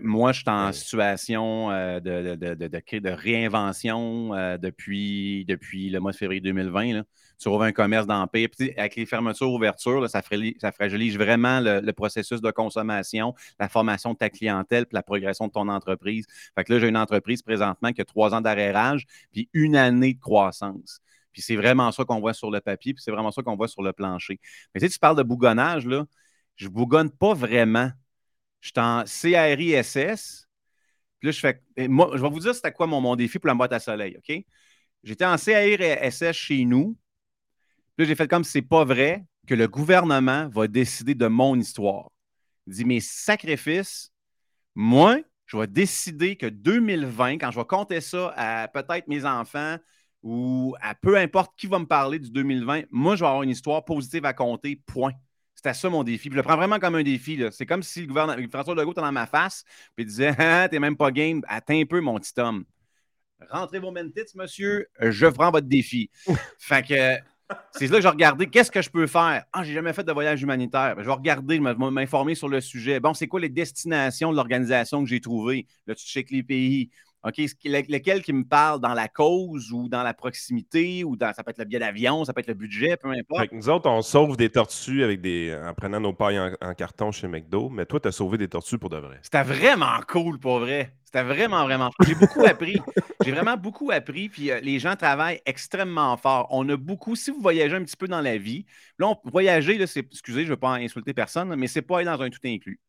Moi, je suis en situation euh, de, de, réinvention euh, depuis, depuis le mois de février 2020. Tu rouvres un commerce d'empire. Avec les fermetures, ouvertures, ça, ça, fragilise vraiment le, processus de consommation, la formation de ta clientèle puis la progression de ton entreprise. Fait que là, j'ai une entreprise présentement qui a trois ans d'arrérage puis une année de croissance. Puis c'est vraiment ça qu'on voit sur le papier, puis c'est vraiment ça qu'on voit sur le plancher. Mais tu sais, tu parles de bougonnage, là. Je bougonne pas vraiment. Je suis en CRISS. Puis là, je fais. Moi, je vais vous dire c'était quoi mon, mon, défi pour la boîte à soleil, OK? J'étais en CRISS chez nous. Puis là, j'ai fait comme c'est pas vrai que le gouvernement va décider de mon histoire. Il dit mes sacrifices, moi, je vais décider que 2020, quand je vais compter ça à peut-être mes enfants, ou à peu importe qui va me parler du 2020, moi, je vais avoir une histoire positive à compter, point. C'était ça mon défi. je le prends vraiment comme un défi. C'est comme si le gouvernement, François Legault était dans ma face, puis il disait ah, T'es même pas game, attends un peu, mon petit homme. Rentrez vos mentits, monsieur, je prends votre défi. fait que c'est là que je regardais qu'est-ce que je peux faire. Ah, j'ai jamais fait de voyage humanitaire. Je vais regarder, je vais m'informer sur le sujet. Bon, c'est quoi les destinations de l'organisation que j'ai trouvées? Là, tu checkes les pays. OK, lequel qui me parle dans la cause ou dans la proximité ou dans ça peut être le billet d'avion, ça peut être le budget, peu importe. nous autres, on sauve des tortues avec des en prenant nos pailles en, carton chez McDo, mais toi, tu as sauvé des tortues pour de vrai. C'était vraiment cool pour vrai. C'était vraiment, vraiment cool. J'ai beaucoup appris. J'ai vraiment beaucoup appris. Puis euh, les gens travaillent extrêmement fort. On a beaucoup, si vous voyagez un petit peu dans la vie, là, on, voyager, là, excusez, je ne veux pas insulter personne, mais c'est pas aller dans un tout inclus.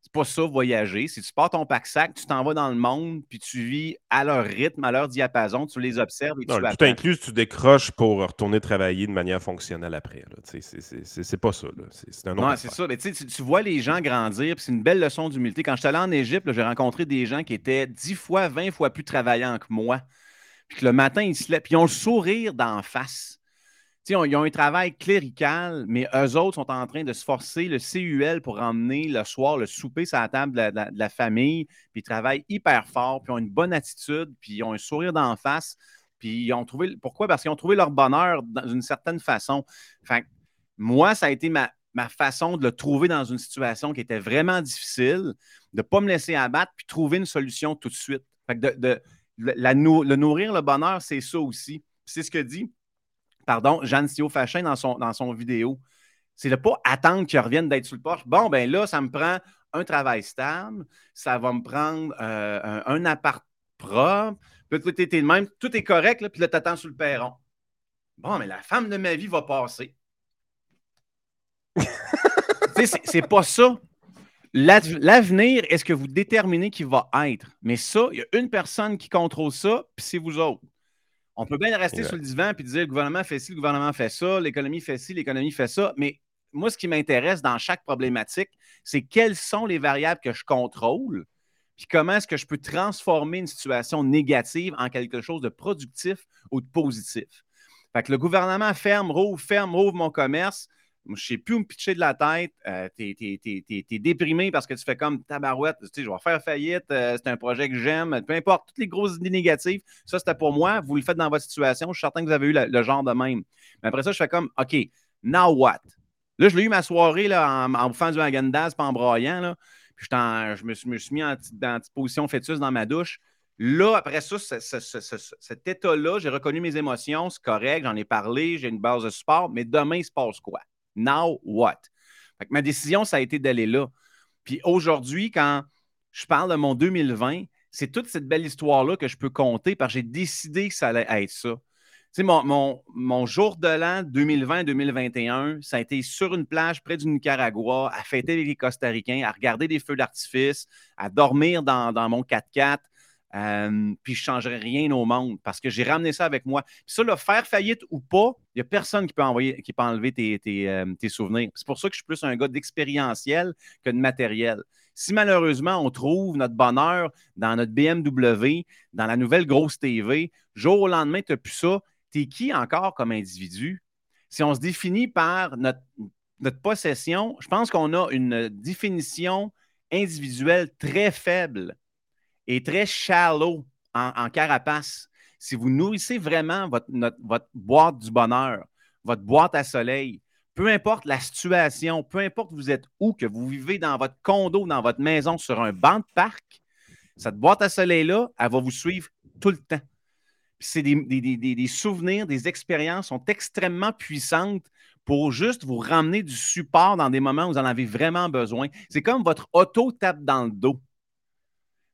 C'est pas ça, voyager. Si tu pars ton pack-sac, tu t'en vas dans le monde, puis tu vis à leur rythme, à leur diapazon, tu les observes et tu Tout inclus, tu décroches pour retourner travailler de manière fonctionnelle après. C'est pas ça. C'est un Non, c'est ça. Mais tu, tu vois les gens grandir, puis c'est une belle leçon d'humilité. Quand je suis allé en Égypte, j'ai rencontré des gens qui étaient 10 fois, 20 fois plus travaillants que moi. Puis le matin, ils se lèvent, puis ils ont le sourire d'en face ils ont un travail clérical, mais eux autres sont en train de se forcer le CUL pour emmener le soir le souper sur la table de la, famille. Puis ils travaillent hyper fort, puis ils ont une bonne attitude, puis ils ont un sourire d'en face. Puis ils ont trouvé. Pourquoi? Parce qu'ils ont trouvé leur bonheur d'une certaine façon. Moi, ça a été ma, façon de le trouver dans une situation qui était vraiment difficile, de ne pas me laisser abattre, puis trouver une solution tout de suite. Le nourrir le bonheur, c'est ça aussi. C'est ce que dit pardon, Jeanne Sio Fachin dans son, dans son vidéo. C'est de ne pas attendre qu'ils reviennent d'être sous le porche. Bon, ben là, ça me prend un travail stable, ça va me prendre euh, un, appart propre, puis tout est même, tout est correct, là, puis là, tu attends sur le perron. Bon, mais la femme de ma vie va passer. c'est pas ça. L'avenir, est-ce que vous déterminez qui va être? Mais ça, il y a une personne qui contrôle ça, puis c'est vous autres. On peut bien rester sur le divan et dire le gouvernement fait ci, le gouvernement fait ça, l'économie fait ci, l'économie fait ça. Mais moi, ce qui m'intéresse dans chaque problématique, c'est quelles sont les variables que je contrôle, puis comment est-ce que je peux transformer une situation négative en quelque chose de productif ou de positif. Fait que le gouvernement ferme, rouvre, ferme, rouvre mon commerce. Je ne sais plus où me pitcher de la tête. Euh, tu es, déprimé parce que tu fais comme tabarouette. Tu sais, je vais faire faillite. Euh, c'est un projet que j'aime. Peu importe, toutes les grosses idées négatives. Ça, c'était pour moi. Vous le faites dans votre situation. Je suis certain que vous avez eu le, genre de même. Mais après ça, je fais comme OK, now what? Là, je l'ai eu ma soirée là, en, bouffant du Häagen-Dazs en broyant. Là. Puis je, me, suis, me suis mis en, position fœtus dans ma douche. Là, après ça, cet état-là, j'ai reconnu mes émotions, c'est correct, j'en ai parlé, j'ai une base de support, mais demain, il se passe quoi? Now what? ma décision, ça a été d'aller là. Puis aujourd'hui, quand je parle de mon 2020, c'est toute cette belle histoire-là que je peux compter parce que j'ai décidé que ça allait être ça. Tu sais, mon, mon, jour de l'an 2020-2021, ça a été sur une plage près du Nicaragua, à fêter les Costaricains, à regarder des feux d'artifice, à dormir dans, dans mon 4x4, euh, puis je ne changerai rien au monde parce que j'ai ramené ça avec moi. Puis ça, le faire faillite ou pas, il n'y a personne qui peut, envoyer, qui peut enlever tes, euh, tes, souvenirs. C'est pour ça que je suis plus un gars d'expérientiel que de matériel. Si malheureusement on trouve notre bonheur dans notre BMW, dans la nouvelle grosse TV, jour au lendemain, tu n'as plus ça, tu es qui encore comme individu? Si on se définit par notre possession, je pense qu'on a une définition individuelle très faible est très shallow en, carapace. Si vous nourrissez vraiment votre, boîte du bonheur, votre boîte à soleil, peu importe la situation, peu importe vous êtes où, que vous vivez dans votre condo, dans votre maison, sur un banc de parc, cette boîte à soleil-là, elle va vous suivre tout le temps. C'est des, des, souvenirs, des expériences sont extrêmement puissantes pour juste vous ramener du support dans des moments où vous en avez vraiment besoin. C'est comme votre auto tape dans le dos.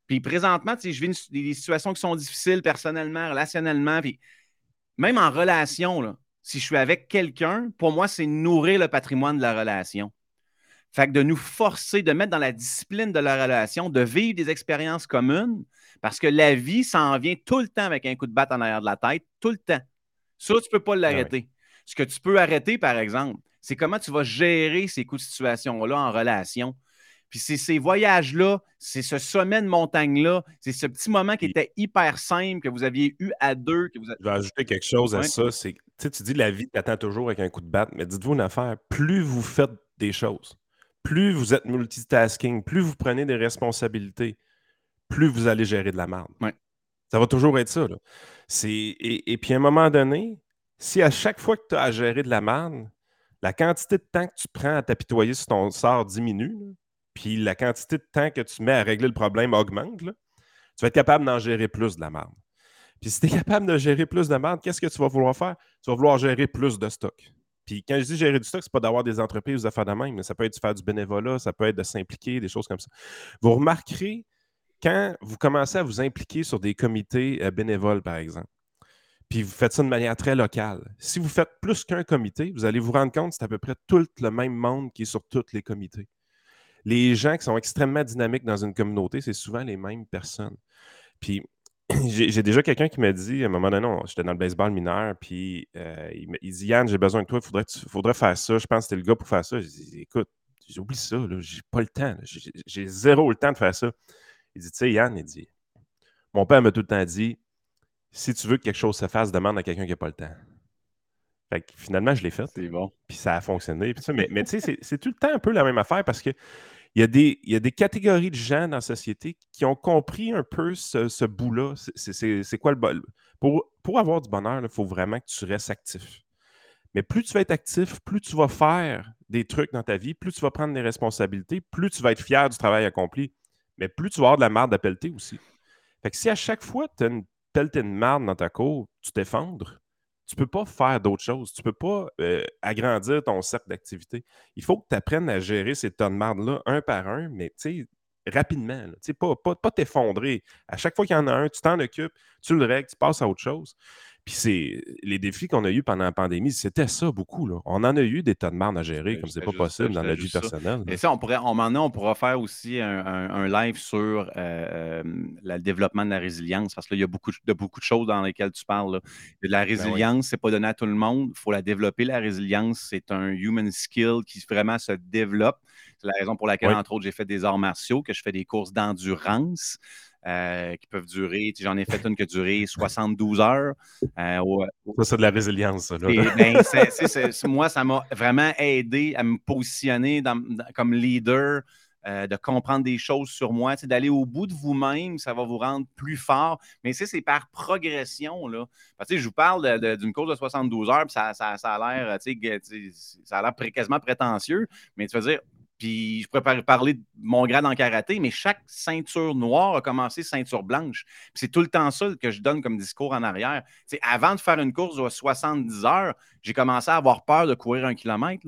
Puis présentement, je vis des situations qui sont difficiles personnellement, relationnellement, puis même en relation, là, si je suis avec quelqu'un, pour moi, c'est nourrir le patrimoine de la relation. Fait que de nous forcer, de mettre dans la discipline de la relation, de vivre des expériences communes, parce que la vie s'en vient tout le temps avec un coup de batte en arrière de la tête, tout le temps. Ça, tu ne peux pas l'arrêter. Ce que tu peux arrêter, par exemple, c'est comment tu vas gérer ces coups de situation-là en relation. Puis c'est ces voyages-là, c'est ce sommet de montagne-là, c'est ce petit moment qui était hyper simple que vous aviez eu à deux. Que vous Je vais ajouter quelque chose à ça. C'est, tu dis la vie t'attend toujours avec un coup de batte, mais dites-vous une affaire, plus vous faites des choses, plus vous êtes multitasking, plus vous prenez des responsabilités, plus vous allez gérer de la merde. Ça va toujours être ça. et, puis à un moment donné, si à chaque fois que tu as à gérer de la merde, la quantité de temps que tu prends à t'apitoyer sur ton sort diminue, puis la quantité de temps que tu mets à régler le problème augmente, tu vas être capable d'en gérer plus de la merde. Puis si tu es capable de gérer plus de merde, qu'est-ce que tu vas vouloir faire? Tu vas vouloir gérer plus de stock. Puis quand je dis gérer du stock, ce n'est pas d'avoir des entreprises ou de faire de même, mais ça peut être de faire du bénévolat, ça peut être de s'impliquer, des choses comme ça. Vous remarquerez quand vous commencez à vous impliquer sur des comités euh, bénévoles, par exemple, puis vous faites ça de manière très locale. Si vous faites plus qu'un comité, vous allez vous rendre compte que c'est à peu près tout le même monde qui est sur tous les comités les gens qui sont extrêmement dynamiques dans une communauté, c'est souvent les mêmes personnes. Puis j'ai déjà quelqu'un qui m'a dit, à un moment donné, j'étais dans le baseball mineur, puis euh, il, dit Yann, j'ai besoin de toi, il faudrait, faudrait, faire ça. Je pense que c'était le gars pour faire ça. Je dis écoute, j'oublie ça, j'ai pas le temps. J'ai zéro le temps de faire ça. Il dit tu sais, Yann, il dit Mon père m'a tout le temps dit si tu veux que quelque chose se fasse, demande à quelqu'un qui n'a pas le temps. Fait que finalement, je l'ai fait. C'est bon. Puis ça a fonctionné. mais, mais tu sais, c'est tout le temps un peu la même affaire parce que il y, a des, catégories de gens dans la société qui ont compris un peu ce, bout-là. C'est quoi le bol? Pour, pour avoir du bonheur, il faut vraiment que tu restes actif. Mais plus tu vas être actif, plus tu vas faire des trucs dans ta vie, plus tu vas prendre des responsabilités, plus tu vas être fier du travail accompli. Mais plus tu vas avoir de la merde à pelleter aussi. Fait que si à chaque fois tu as une pelletée de merde dans ta cour, tu t'effondres, tu ne peux pas faire d'autres choses. Tu ne peux pas euh, agrandir ton cercle d'activité. Il faut que tu apprennes à gérer ces tonnes de marde-là un par un, mais rapidement. pas, pas, pas t'effondrer. À chaque fois qu'il y en a un, tu t'en occupes, tu le règles, tu passes à autre chose. Puis c'est les défis qu'on a eus pendant la pandémie, c'était ça beaucoup. Là. On en a eu des tas de marde à gérer, comme c'est pas possible dans la vie personnelle. Et ça, on pourrait, on, maintenant, on pourra faire aussi un, live sur euh, euh, le développement de la résilience, parce qu'il y a beaucoup de, beaucoup de choses dans lesquelles tu parles. De la ben résilience, c'est pas donné à tout le monde. Il faut la développer. La résilience, c'est un human skill qui vraiment se développe. C'est la raison pour laquelle, entre autres, j'ai fait des arts martiaux, que je fais des courses d'endurance. Euh, qui peuvent durer. J'en ai fait une qui a duré 72 heures. Euh, ça, c'est de la résilience. Ça, ben, moi, ça m'a vraiment aidé à me positionner comme leader. Euh, de comprendre des choses sur moi, d'aller au bout de vous-même, ça va vous rendre plus fort. Mais c'est par progression. Là. je vous parle d'une course de 72 heures, ça, ça, ça, a l'air ça a l'air quasiment prétentieux, mais tu veux dire, puis je pourrais parler de mon grade en karaté, mais chaque ceinture noire a commencé ceinture blanche. c'est tout le temps ça que je donne comme discours en arrière. avant de faire une course de 70 heures, j'ai commencé à avoir peur de courir un kilomètre.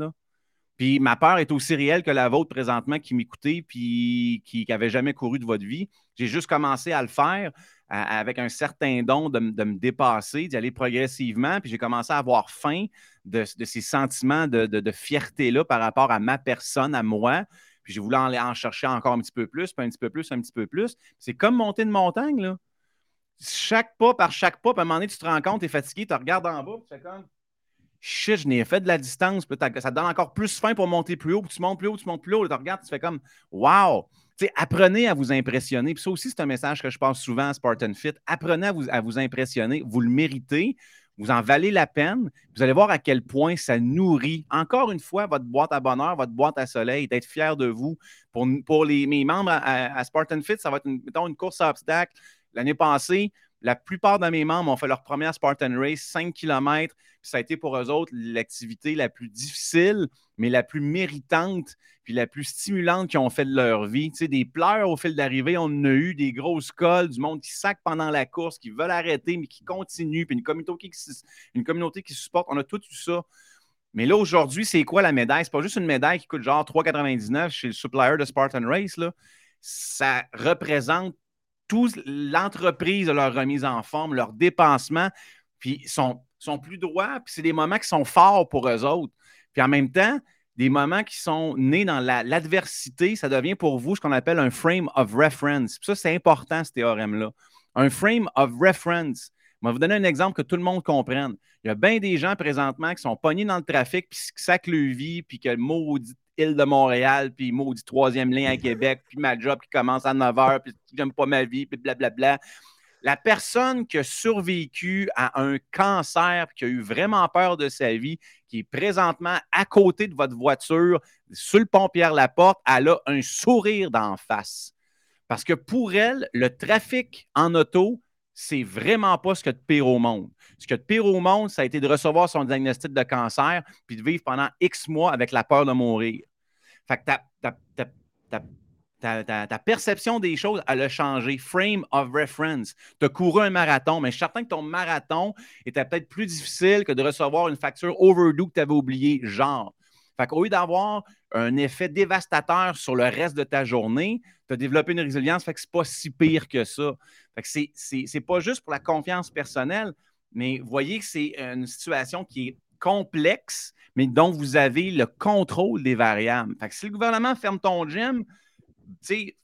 Puis ma peur est aussi réelle que la vôtre présentement qui m'écoutait puis qui n'avait jamais couru de votre vie. J'ai juste commencé à le faire avec un certain don de, me dépasser, d'y aller progressivement. Puis j'ai commencé à avoir faim de, ces sentiments de, fierté-là par rapport à ma personne, à moi. Puis j'ai voulu en, en, chercher encore un petit peu plus, puis un petit peu plus, un petit peu plus. C'est comme monter une montagne, là. Chaque pas par chaque pas, puis à un moment donné, tu te rends compte, tu es fatigué, tu regardes en bas, tu fais comme shit, je n'ai fait de la distance. Ça te donne encore plus faim pour monter plus haut. Puis tu montes plus haut, tu montes plus haut. Tu regardes, tu fais comme wow. Apprenez à vous impressionner. Puis ça aussi, c'est un message que je passe souvent à Spartan Fit. Apprenez à vous, impressionner. Vous le méritez. Vous en valez la peine. Vous allez voir à quel point ça nourrit, encore une fois, votre boîte à bonheur, votre boîte à soleil, d'être fier de vous. Pour, les, mes membres à, Spartan Fit, ça va être une, une course à obstacle. L'année passée, la plupart de mes membres ont fait leur première Spartan Race, 5 km. Ça a été pour eux autres l'activité la plus difficile, mais la plus méritante, puis la plus stimulante qu'ils ont fait de leur vie. Tu sais, des pleurs au fil d'arrivée, on a eu des grosses cols, du monde qui sac pendant la course, qui veulent arrêter, mais qui continuent, puis une communauté qui, une communauté qui supporte. On a tout eu ça. Mais là, aujourd'hui, c'est quoi la médaille? C'est pas juste une médaille qui coûte genre 3,99 chez le supplier de Spartan Race. Là. Ça représente toute l'entreprise leur remise en forme, leur dépensement, puis sont, sont plus droits, puis c'est des moments qui sont forts pour eux autres. Puis en même temps, des moments qui sont nés dans l'adversité, ça devient pour vous ce qu'on appelle un frame of reference. Ça, c'est important, ce théorème-là. Un frame of reference. Je vais vous donner un exemple que tout le monde comprenne. Il y a bien des gens présentement qui sont pognés dans le trafic, puis qui sacent le vie, puis que le maudit île de Montréal, puis maudit troisième lien à Québec, puis ma job qui commence à 9 h, puis j'aime pas ma vie, puis blablabla. La personne qui a survécu à un cancer, qui a eu vraiment peur de sa vie, qui est présentement à côté de votre voiture, sur le pont Pierre-Laporte, elle a un sourire d'en face. Parce que pour elle, le trafic en auto, c'est vraiment pas ce que de pire au monde. Ce que de pire au monde, ça a été de recevoir son diagnostic de cancer puis de vivre pendant X mois avec la peur de mourir. Fait que ta, perception des choses, elle a changé. Frame of reference. Tu as couru un marathon, mais je suis certain que ton marathon était peut-être plus difficile que de recevoir une facture overdue que tu avais oublié, genre. Fait qu'au lieu d'avoir un effet dévastateur sur le reste de ta journée, tu as développé une résilience, fait que c'est pas si pire que ça. Fait que c'est, c'est, pas juste pour la confiance personnelle, mais voyez que c'est une situation qui est complexe, mais dont vous avez le contrôle des variables. Fait que si le gouvernement ferme ton gym, sais,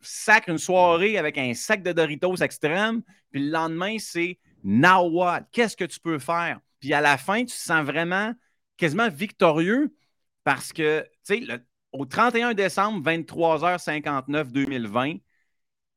sacre une soirée avec un sac de Doritos extrême, puis le lendemain, c'est now what? Qu'est-ce que tu peux faire? Puis à la fin, tu te sens vraiment quasiment victorieux parce que, tu sais, au 31 décembre, 23h59 2020,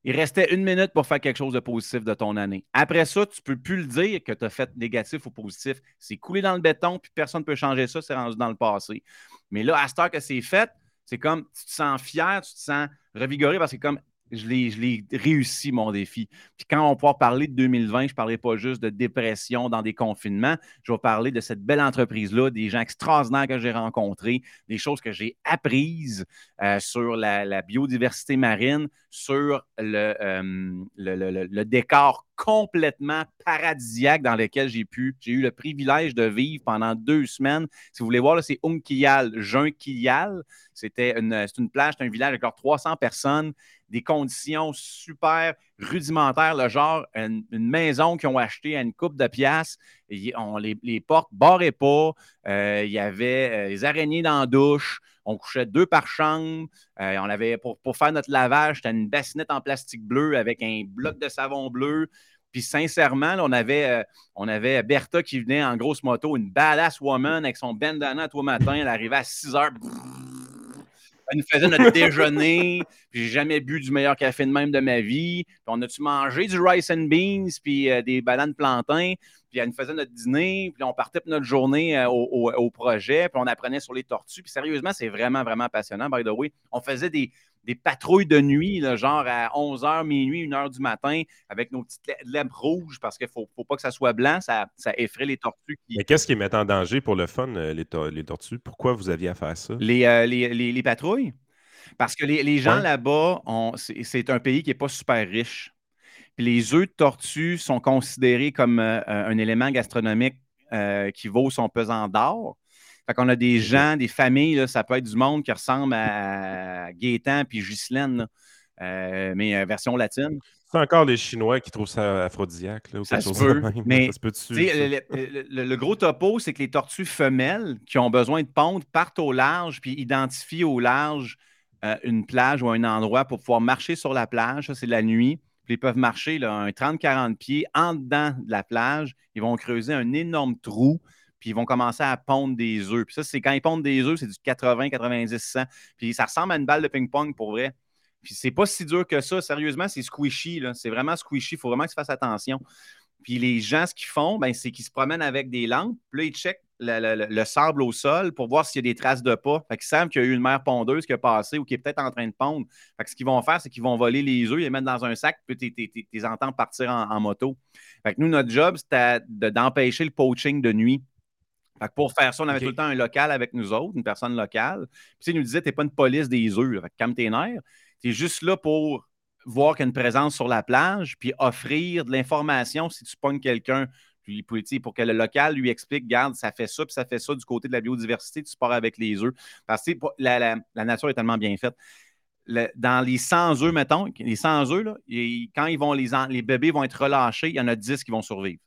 il restait une minute pour faire quelque chose de positif de ton année. Après ça, tu ne peux plus le dire que tu as fait négatif ou positif. C'est coulé dans le béton, puis personne ne peut changer ça, c'est rendu dans le passé. Mais là, à cette heure que c'est fait, c'est comme tu te sens fier, tu te sens revigoré parce que comme je l'ai réussi, mon défi. Puis quand on pourra parler de 2020, je ne parlerai pas juste de dépression dans des confinements. Je vais parler de cette belle entreprise-là, des gens extraordinaires que j'ai rencontrés, des choses que j'ai apprises euh, sur la, biodiversité marine, sur euh, le, décor complètement paradisiaque dans lequel j'ai pu, j'ai eu le privilège de vivre pendant deux semaines. Si vous voulez voir, c'est Unkiyal, Junkiyal. C'était une, une plage, c'est un village avec 300 personnes des conditions super rudimentaires, le genre une, maison qu'ils ont acheté à une coupe de pièces. On, les, portes barraient pas. Euh, il y avait euh, des araignées dans la douche. On couchait deux par chambre. Euh, on avait, pour, faire notre lavage, c'était une bassinette en plastique bleu avec un bloc de savon bleu. Puis sincèrement, on, avait, on avait Bertha qui venait en grosse moto, une badass woman avec son bandana tous matin. Elle arrivait à 6 heures Elle nous faisait notre déjeuner, puis j'ai jamais bu du meilleur café de même de ma vie. Puis on a-tu mangé du rice and beans, puis euh, des bananes plantains, puis elle nous faisait notre dîner, puis on partait pour notre journée euh, au, au, projet, puis on apprenait sur les tortues. Puis sérieusement, c'est vraiment, vraiment passionnant, by the way. On faisait des, des patrouilles de nuit, là, genre à 11h, minuit, 1h du matin, avec nos petites lèvres rouges, parce qu'il ne faut, faut, pas que ça soit blanc, ça, ça effraie les tortues. Mais qu'est-ce qui met en danger pour le fun, euh, les, les, tortues? Pourquoi vous aviez à faire ça? Les, euh, les, les, patrouilles? Parce que les, gens là-bas, c'est un pays qui n'est pas super riche. Puis les œufs de tortue sont considérés comme euh, un élément gastronomique qui vaut son pesant d'or. Fait qu'on a des gens, des familles, ça peut être du monde qui ressemble à Gaétan puis Ghislaine, euh, mais euh, version latine. C'est encore les Chinois qui trouvent ça aphrodisiaque. Là, ou ça, se peut, mais le, gros topo, c'est que les tortues femelles qui ont besoin de pondre partent au large puis identifient au large euh, une plage ou un endroit pour pouvoir marcher sur la plage. Ça, c'est la nuit. Puis ils peuvent marcher là, un 30-40 pieds en dedans de la plage. Ils vont creuser un énorme trou puis ils vont commencer à pondre des œufs. Puis ça, c'est quand ils pondent des œufs, c'est du 80, 90, 100. Puis ça ressemble à une balle de ping-pong pour vrai. Puis c'est pas si dur que ça. Sérieusement, c'est squishy. C'est vraiment squishy. Il faut vraiment que tu fasses attention. Puis les gens, ce qu'ils font, ben, c'est qu'ils se promènent avec des lampes. Puis là, ils checkent le, sable au sol pour voir s'il y a des traces de pas. Fait qu'ils savent qu'il y a eu une mère pondeuse qui a passé ou qui est peut-être en train de pondre. Fait que ce qu'ils vont faire, c'est qu'ils vont voler les œufs, les mettre dans un sac, puis tu les entends partir en, moto. Fait que nous, notre job, c'était d'empêcher le poaching de nuit pour faire ça, on avait tout le temps un local avec nous autres, une personne locale. Puis il nous disait, t'es pas une police des œufs, comme tes nerfs. es juste là pour voir qu'il y a une présence sur la plage, puis offrir de l'information si tu pognes quelqu'un. Puis, pour que le local lui explique, garde, ça fait ça, puis ça fait ça du côté de la biodiversité, tu pars avec les œufs. Parce que la, nature est tellement bien faite. dans les 100 œufs, mettons, les 100 œufs, là, quand ils vont, les, les bébés vont être relâchés, il y en a 10 qui vont survivre.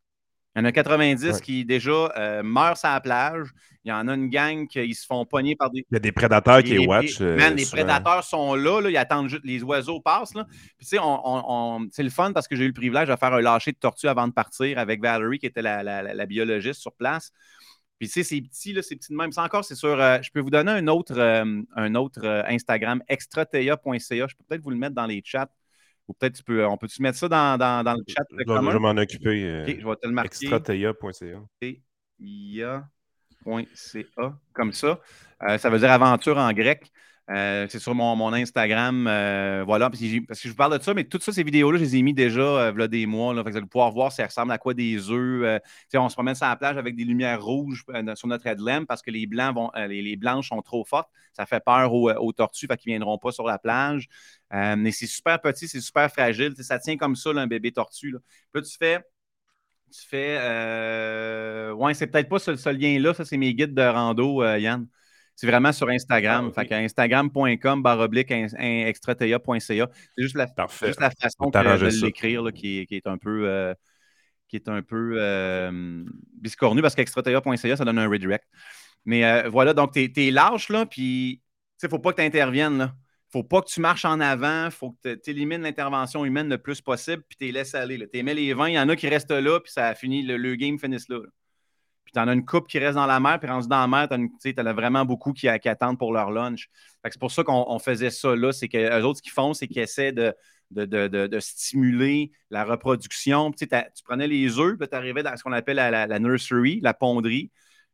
Il y en a 90 qui déjà euh, meurent sur la plage. Il y en a une gang qui se font pogner par des. Il y a des prédateurs qui les watch. Euh, les prédateurs sont là, ils attendent juste les oiseaux passent. Là. Puis, tu sais, on, c'est le fun parce que j'ai eu le privilège de faire un lâcher de tortue avant de partir avec Valerie, qui était la, biologiste sur place. Puis, tu sais, c'est petit, là, c'est petit de même. C'est encore, c'est sur. Euh, je peux vous donner un autre, un autre Instagram, extratea.ca. Je peux peut-être vous le mettre dans les chats. Ou peut-être tu peux, on peut-tu mettre ça dans, dans, dans le chat? Je, je vais m'en occuper. Euh, je vais te le marquer. Extrateia.ca. comme ça. Euh, ça veut dire aventure en grec. Euh, c'est sur mon, Instagram. Euh, voilà, parce que, je vous parle de ça, mais toutes ça, ces vidéos-là, je les ai mis déjà euh, des mois. Là, vous allez pouvoir voir si ça ressemble à quoi des œufs. on se promène sur la plage avec des lumières rouges sur notre headlamp parce que les, blancs vont, les, blanches sont trop fortes. Ça fait peur aux, tortues, fait ne viendront pas sur la plage. mais c'est super petit, c'est super fragile. Ça tient comme ça, un bébé tortue. Là. Tu fais tu fais. ouais, c'est peut-être pas ce lien-là. Ça, c'est mes guides de rando, Yann. C'est vraiment sur Instagram. Ah, fait instagram.com baroblique extratea.ca. C'est juste la, juste la façon de l'écrire qui, qui, est un peu, euh, qui est un peu euh, biscornu parce qu'extratea.ca, ça donne un redirect. Mais euh, voilà, donc tu es, lâche, là, puis il ne faut pas que tu interviennes. Là. faut pas que tu marches en avant, il faut que tu élimines l'intervention humaine le plus possible, puis tu les laisses aller. Tu mets les 20, il y en a qui restent là, puis ça a fini, le, game finisse là en as une coupe qui reste dans la mer, puis rendu dans la mer, tu en as vraiment beaucoup qui, attendent pour leur lunch. C'est pour ça qu'on faisait ça là. C'est que autres, ce qu'ils font, c'est qu'ils essaient de, de, stimuler la reproduction. Tu, prenais les œufs, puis tu arrivais dans ce qu'on appelle la, nursery, la ponderie.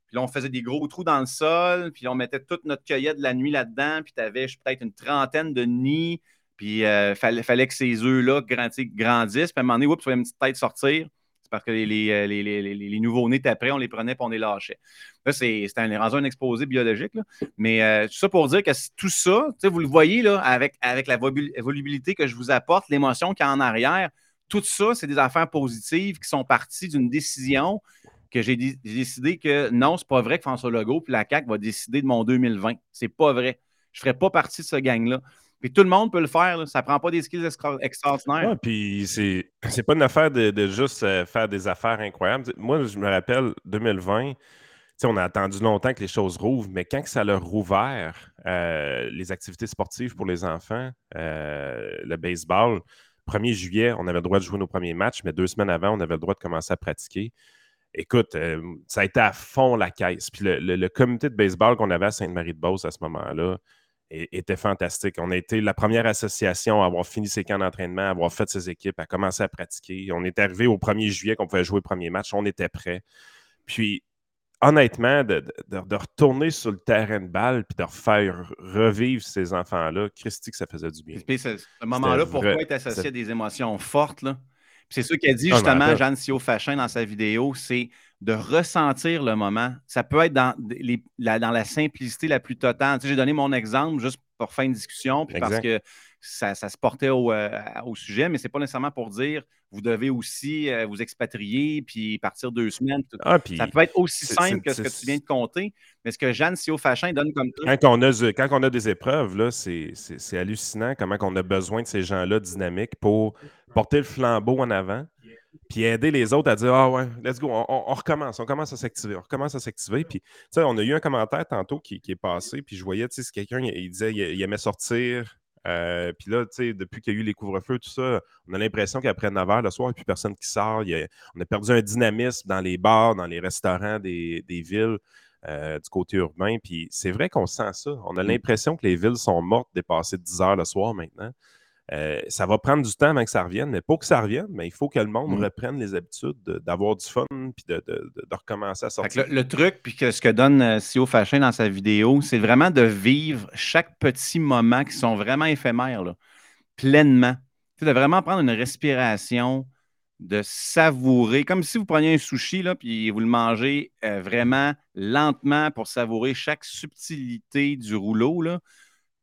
Puis là, on faisait des gros trous dans le sol, puis on mettait toute notre cueillette de la nuit là-dedans, puis tu avais peut-être une trentaine de nids, puis il euh, fallait, fallait, que ces œufs-là grandissent. Puis à un moment donné, oups, tu une petite tête sortir parce que les, euh, nouveaux-nés après, on les prenait et on les lâchait. Là, c'est un, un exposé biologique. Mais euh, tout ça pour dire que tout ça, vous le voyez là, avec, avec la volubilité que je vous apporte, l'émotion qu'il y a en arrière, tout ça, c'est des affaires positives qui sont parties d'une décision que j'ai décidé que non, c'est pas vrai que François Legault puis la CAQ va décider de mon 2020. C'est pas vrai. Je ne ferai pas partie de ce gang-là. Puis tout le monde peut le faire. Ça ne prend pas des skills extraordinaires. puis c'est, c'est pas une affaire de, juste euh, faire des affaires incroyables. Moi, je me rappelle 2020, on a attendu longtemps que les choses rouvrent, mais quand ça a rouvert, euh, les activités sportives pour les enfants, euh, le baseball, 1er juillet, on avait le droit de jouer nos premiers matchs, mais deux semaines avant, on avait le droit de commencer à pratiquer. Écoute, ça a été à fond la caisse. Puis le, le comité de baseball qu'on avait à Sainte-Marie-de-Beauce à ce moment-là, était fantastique. On a été la première association à avoir fini ses camps d'entraînement, à avoir fait ses équipes, à commencer à pratiquer. On est arrivé au 1er juillet qu'on pouvait jouer le premier match. On était prêts. Puis, honnêtement, de, retourner sur le terrain de balle puis de refaire revivre ces enfants-là, Christy, que ça faisait du bien. ce, moment-là, pourquoi être associé à des émotions fortes? Là? C'est ça qu'a dit justement Jeanne Sio Fachin dans sa vidéo, c'est de ressentir le moment. Ça peut être dans, la, dans la simplicité la plus totale. Tu sais, J'ai donné mon exemple juste pour faire une discussion, puis parce que ça, se portait au, euh, au sujet, mais ce n'est pas nécessairement pour dire vous devez aussi euh, vous expatrier puis partir deux semaines. Ah, ça peut être aussi simple que ce que tu viens de compter, mais ce que Jeanne Sio Fachin donne comme. Quand on a, quand on a des épreuves, c'est hallucinant comment on a besoin de ces gens-là dynamiques pour porter le flambeau en avant puis aider les autres à dire Ah ouais, let's go, on, recommence, on commence à s'activer, on recommence à s'activer. Puis, tu sais, on a eu un commentaire tantôt qui, est passé, puis je voyais, tu sais, quelqu'un, il, disait il, aimait sortir. Euh, puis là, tu sais, depuis qu'il y a eu les couvre-feux, tout ça, on a l'impression qu'après 9 h le soir, il n'y a plus personne qui sort. on a perdu un dynamisme dans les bars, dans les restaurants des, villes. Euh, du côté urbain. Puis c'est vrai qu'on sent ça. On a mmh. l'impression que les villes sont mortes dépassées 10 heures le soir maintenant. Euh, ça va prendre du temps avant que ça revienne, mais pour que ça revienne, mais il faut que le monde mm. reprenne les habitudes d'avoir du fun puis de, recommencer à sortir. Le, truc, puis que ce que donne euh, CEO Fachin dans sa vidéo, c'est vraiment de vivre chaque petit moment qui sont vraiment éphémères, pleinement. C'est de vraiment prendre une respiration, de savourer, comme si vous preniez un sushi, là, puis vous le mangez euh, vraiment lentement pour savourer chaque subtilité du rouleau. Là.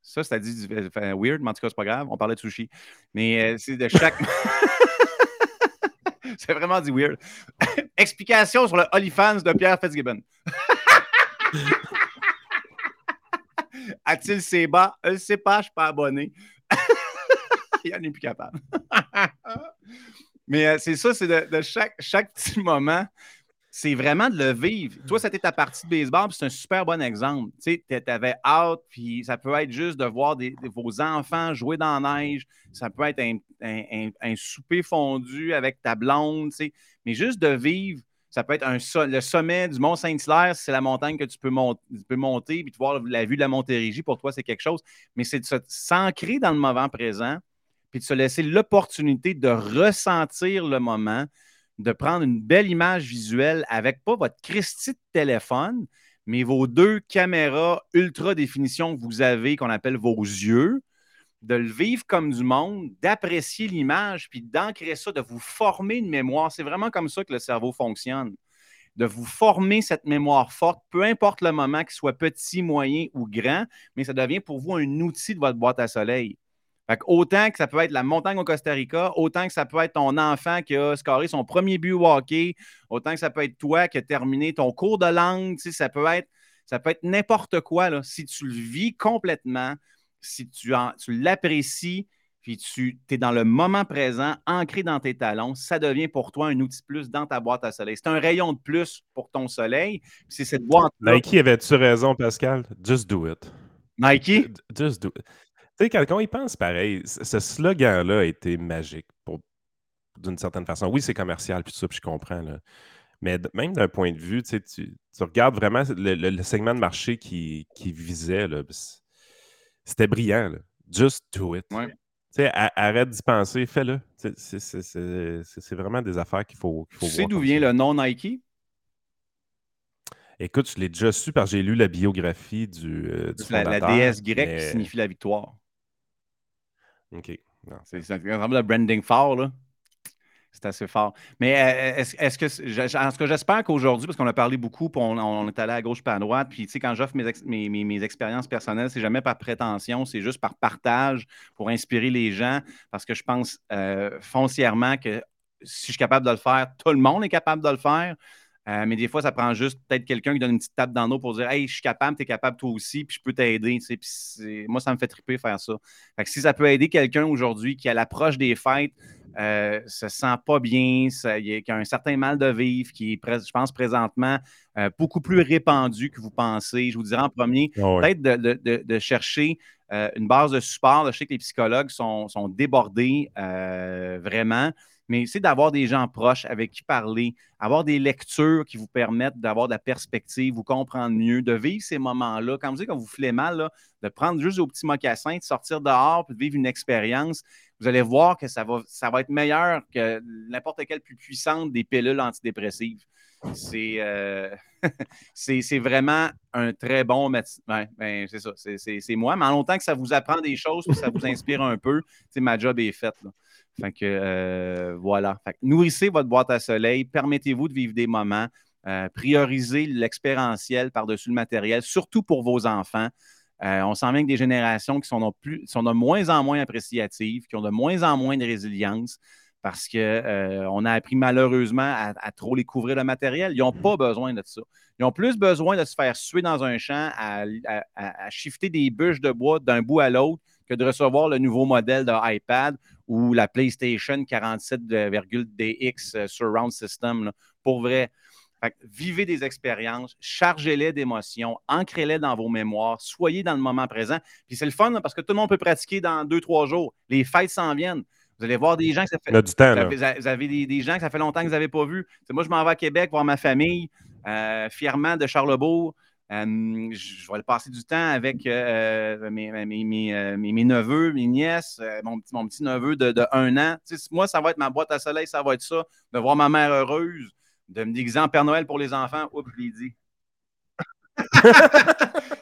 Ça, ça dit weird, mais en tout cas, c'est pas grave. On parlait de sushi. Mais euh, c'est de chaque. c'est vraiment dit weird. Explication sur le OnlyFans de Pierre Fitzgibbon. A-t-il ses bas? Je ne sais pas, je ne suis pas abonné. Il en est plus capable. Mais euh, c'est ça, c'est de, chaque, chaque petit moment c'est vraiment de le vivre. Toi, c'était ta partie de baseball, c'est un super bon exemple. Tu sais, avais hâte, puis ça peut être juste de voir vos enfants jouer dans la neige, ça peut être un, souper fondu avec ta blonde, tu sais. mais juste de vivre, ça peut être un, le sommet du Mont Saint-Hilaire, c'est la montagne que tu peux, monter, puis de voir la vue de la Montérégie, pour toi, c'est quelque chose. Mais c'est de s'ancrer dans le moment présent, puis de se laisser l'opportunité de ressentir le moment, de prendre une belle image visuelle avec pas votre Christie de téléphone, mais vos deux caméras ultra définition que vous avez, qu'on appelle vos yeux, de le vivre comme du monde, d'apprécier l'image, puis d'ancrer ça, de vous former une mémoire. C'est vraiment comme ça que le cerveau fonctionne. De vous former cette mémoire forte, peu importe le moment, qu'il soit petit, moyen ou grand, mais ça devient pour vous un outil de votre boîte à soleil autant que ça peut être la montagne au Costa Rica, autant que ça peut être ton enfant qui a scoré son premier but au hockey, autant que ça peut être toi qui as terminé ton cours de langue, ça peut être, ça peut être n'importe quoi. Là. Si tu le vis complètement, si tu, tu l'apprécies, puis tu es dans le moment présent, ancré dans tes talons, ça devient pour toi un outil plus dans ta boîte à soleil. C'est un rayon de plus pour ton soleil. C'est cette boîte. Nike avait-tu raison, Pascal? Just do it. Nike? Just do it. Tu sais, quand, il pense pareil, ce slogan-là a été magique d'une certaine façon. Oui, c'est commercial, puis tout ça, puis je comprends. Là. Mais même d'un point de vue, tu, tu regardes vraiment le, segment de marché qui, qui visait, c'était brillant. Just do it. arrête d'y penser, fais-le. C'est vraiment des affaires qu'il faut, Tu sais d'où vient le nom Nike? Écoute, je l'ai déjà su parce que j'ai lu la biographie du, euh, la, la, déesse grecque qui signifie la victoire. OK. C'est un exemple de branding fort, là. C'est assez fort. Mais euh, est-ce que, en ce que j'espère qu'aujourd'hui, parce qu'on a parlé beaucoup, puis on, est allé à gauche pas à droite, puis tu sais, quand j'offre mes, mes, expériences personnelles, c'est jamais par prétention, c'est juste par partage pour inspirer les gens, parce que je pense euh, foncièrement que si je suis capable de le faire, tout le monde est capable de le faire. Euh, mais des fois, ça prend juste peut-être quelqu'un qui donne une petite tape dans l'eau pour dire Hey, je suis capable, tu es capable toi aussi, puis je peux t'aider. moi, ça me fait triper faire ça. Fait que si ça peut aider quelqu'un aujourd'hui qui, à l'approche des fêtes, euh, se sent pas bien, qui a un certain mal de vivre, qui est, je pense, présentement euh, beaucoup plus répandu que vous pensez. Je vous dirais en premier, ah peut-être de, chercher une base de support. je sais que les psychologues sont, sont débordés vraiment. Mais c'est d'avoir des gens proches avec qui parler, avoir des lectures qui vous permettent d'avoir de la perspective, vous comprendre mieux, de vivre ces moments-là. Quand vous dites quand vous voulez mal, de prendre juste vos petits mocassins, de sortir dehors, puis de vivre une expérience, vous allez voir que ça va, ça va être meilleur que n'importe quelle plus puissante des pilules antidépressives. C'est euh, vraiment un très bon médecin. ben, c'est ça, c'est moi. Mais en longtemps que ça vous apprend des choses, que ça vous inspire un peu, ma job est faite. Fait que euh, voilà. nourrissez votre boîte à soleil, permettez-vous de vivre des moments, euh, priorisez l'expérientiel par-dessus le matériel, surtout pour vos enfants. Euh, on sent bien que des générations qui sont de, plus, sont de moins en moins appréciatives, qui ont de moins en moins de résilience parce qu'on euh, a appris malheureusement à, trop les couvrir le matériel. Ils n'ont pas besoin de ça. Ils ont plus besoin de se faire suer dans un champ, à, à shifter des bûches de bois d'un bout à l'autre que de recevoir le nouveau modèle de iPad ou la PlayStation 47,DX euh, Surround System. Pour vrai, vivez des expériences, chargez-les d'émotions, ancrez-les dans vos mémoires, soyez dans le moment présent. Puis c'est le fun parce que tout le monde peut pratiquer dans deux, trois jours. Les fêtes s'en viennent. Vous allez voir des gens que ça fait. Du temps, vous, avez, des, gens que ça fait longtemps que vous n'avez pas vu. moi, je m'en vais à Québec voir ma famille, euh, fièrement de Charlebourg. Euh, je vais passer du temps avec euh, mes, neveux, mes nièces, mon, mon, petit neveu de, un an. moi, ça va être ma boîte à soleil, ça va être ça, de voir ma mère heureuse, de me déguiser en Père Noël pour les enfants. Oups, je l'ai dit.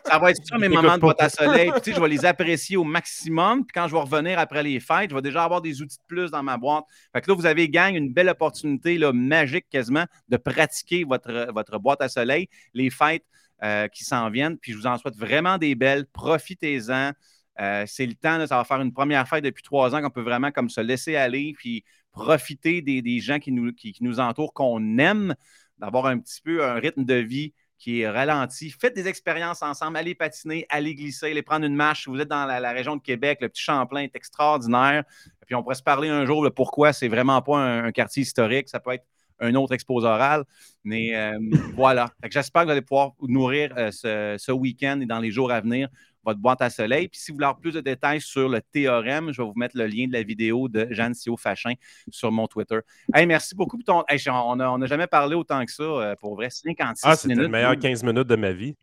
ça va être ça, mes moments de boîte à soleil. je vais les apprécier au maximum. Puis quand je vais revenir après les fêtes, je vais déjà avoir des outils de plus dans ma boîte. Fait que là, vous avez gagné une belle opportunité là, magique quasiment de pratiquer votre, votre boîte à soleil. Les fêtes euh, qui s'en viennent. Puis je vous en souhaite vraiment des belles. Profitez-en. Euh, c'est le temps, ça va faire une première fête depuis trois ans qu'on peut vraiment comme se laisser aller, puis profiter des, gens qui nous, entourent, qu'on aime, d'avoir un petit peu un rythme de vie qui est ralenti. Faites des expériences ensemble, allez patiner, allez glisser, allez prendre une marche. Si vous êtes dans la, région de Québec, le petit Champlain est extraordinaire. Puis on pourrait se parler un jour de pourquoi c'est vraiment pas un, quartier historique. Ça peut être un autre exposé oral. Mais euh, voilà. J'espère que vous allez pouvoir nourrir euh, ce, ce week-end et dans les jours à venir votre boîte à soleil. Puis si vous voulez avoir plus de détails sur le théorème, je vais vous mettre le lien de la vidéo de Jeanne Sio Fachin sur mon Twitter. Hey, merci beaucoup pour ton. on n'a jamais parlé autant que ça, euh, pour vrai. 56 ah, c'était le meilleur 15 minutes de ma vie.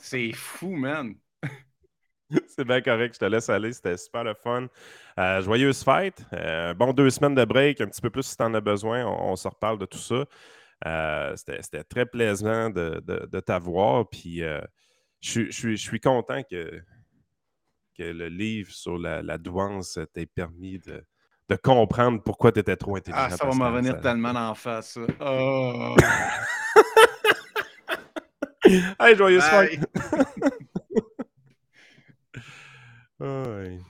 C'est fou, man. C'est bien correct, je te laisse aller. C'était super le fun. Euh, joyeuse fête. Euh, bon, deux semaines de break, un petit peu plus si tu en as besoin. On, se reparle de tout ça. C'était très plaisant de, de t'avoir. Puis je, suis content que, que le livre sur la, douance t'ait permis de, comprendre pourquoi tu étais trop intelligent. Ah, ça va me revenir tellement en face. Oh. hey, joyeuse fête! Ay.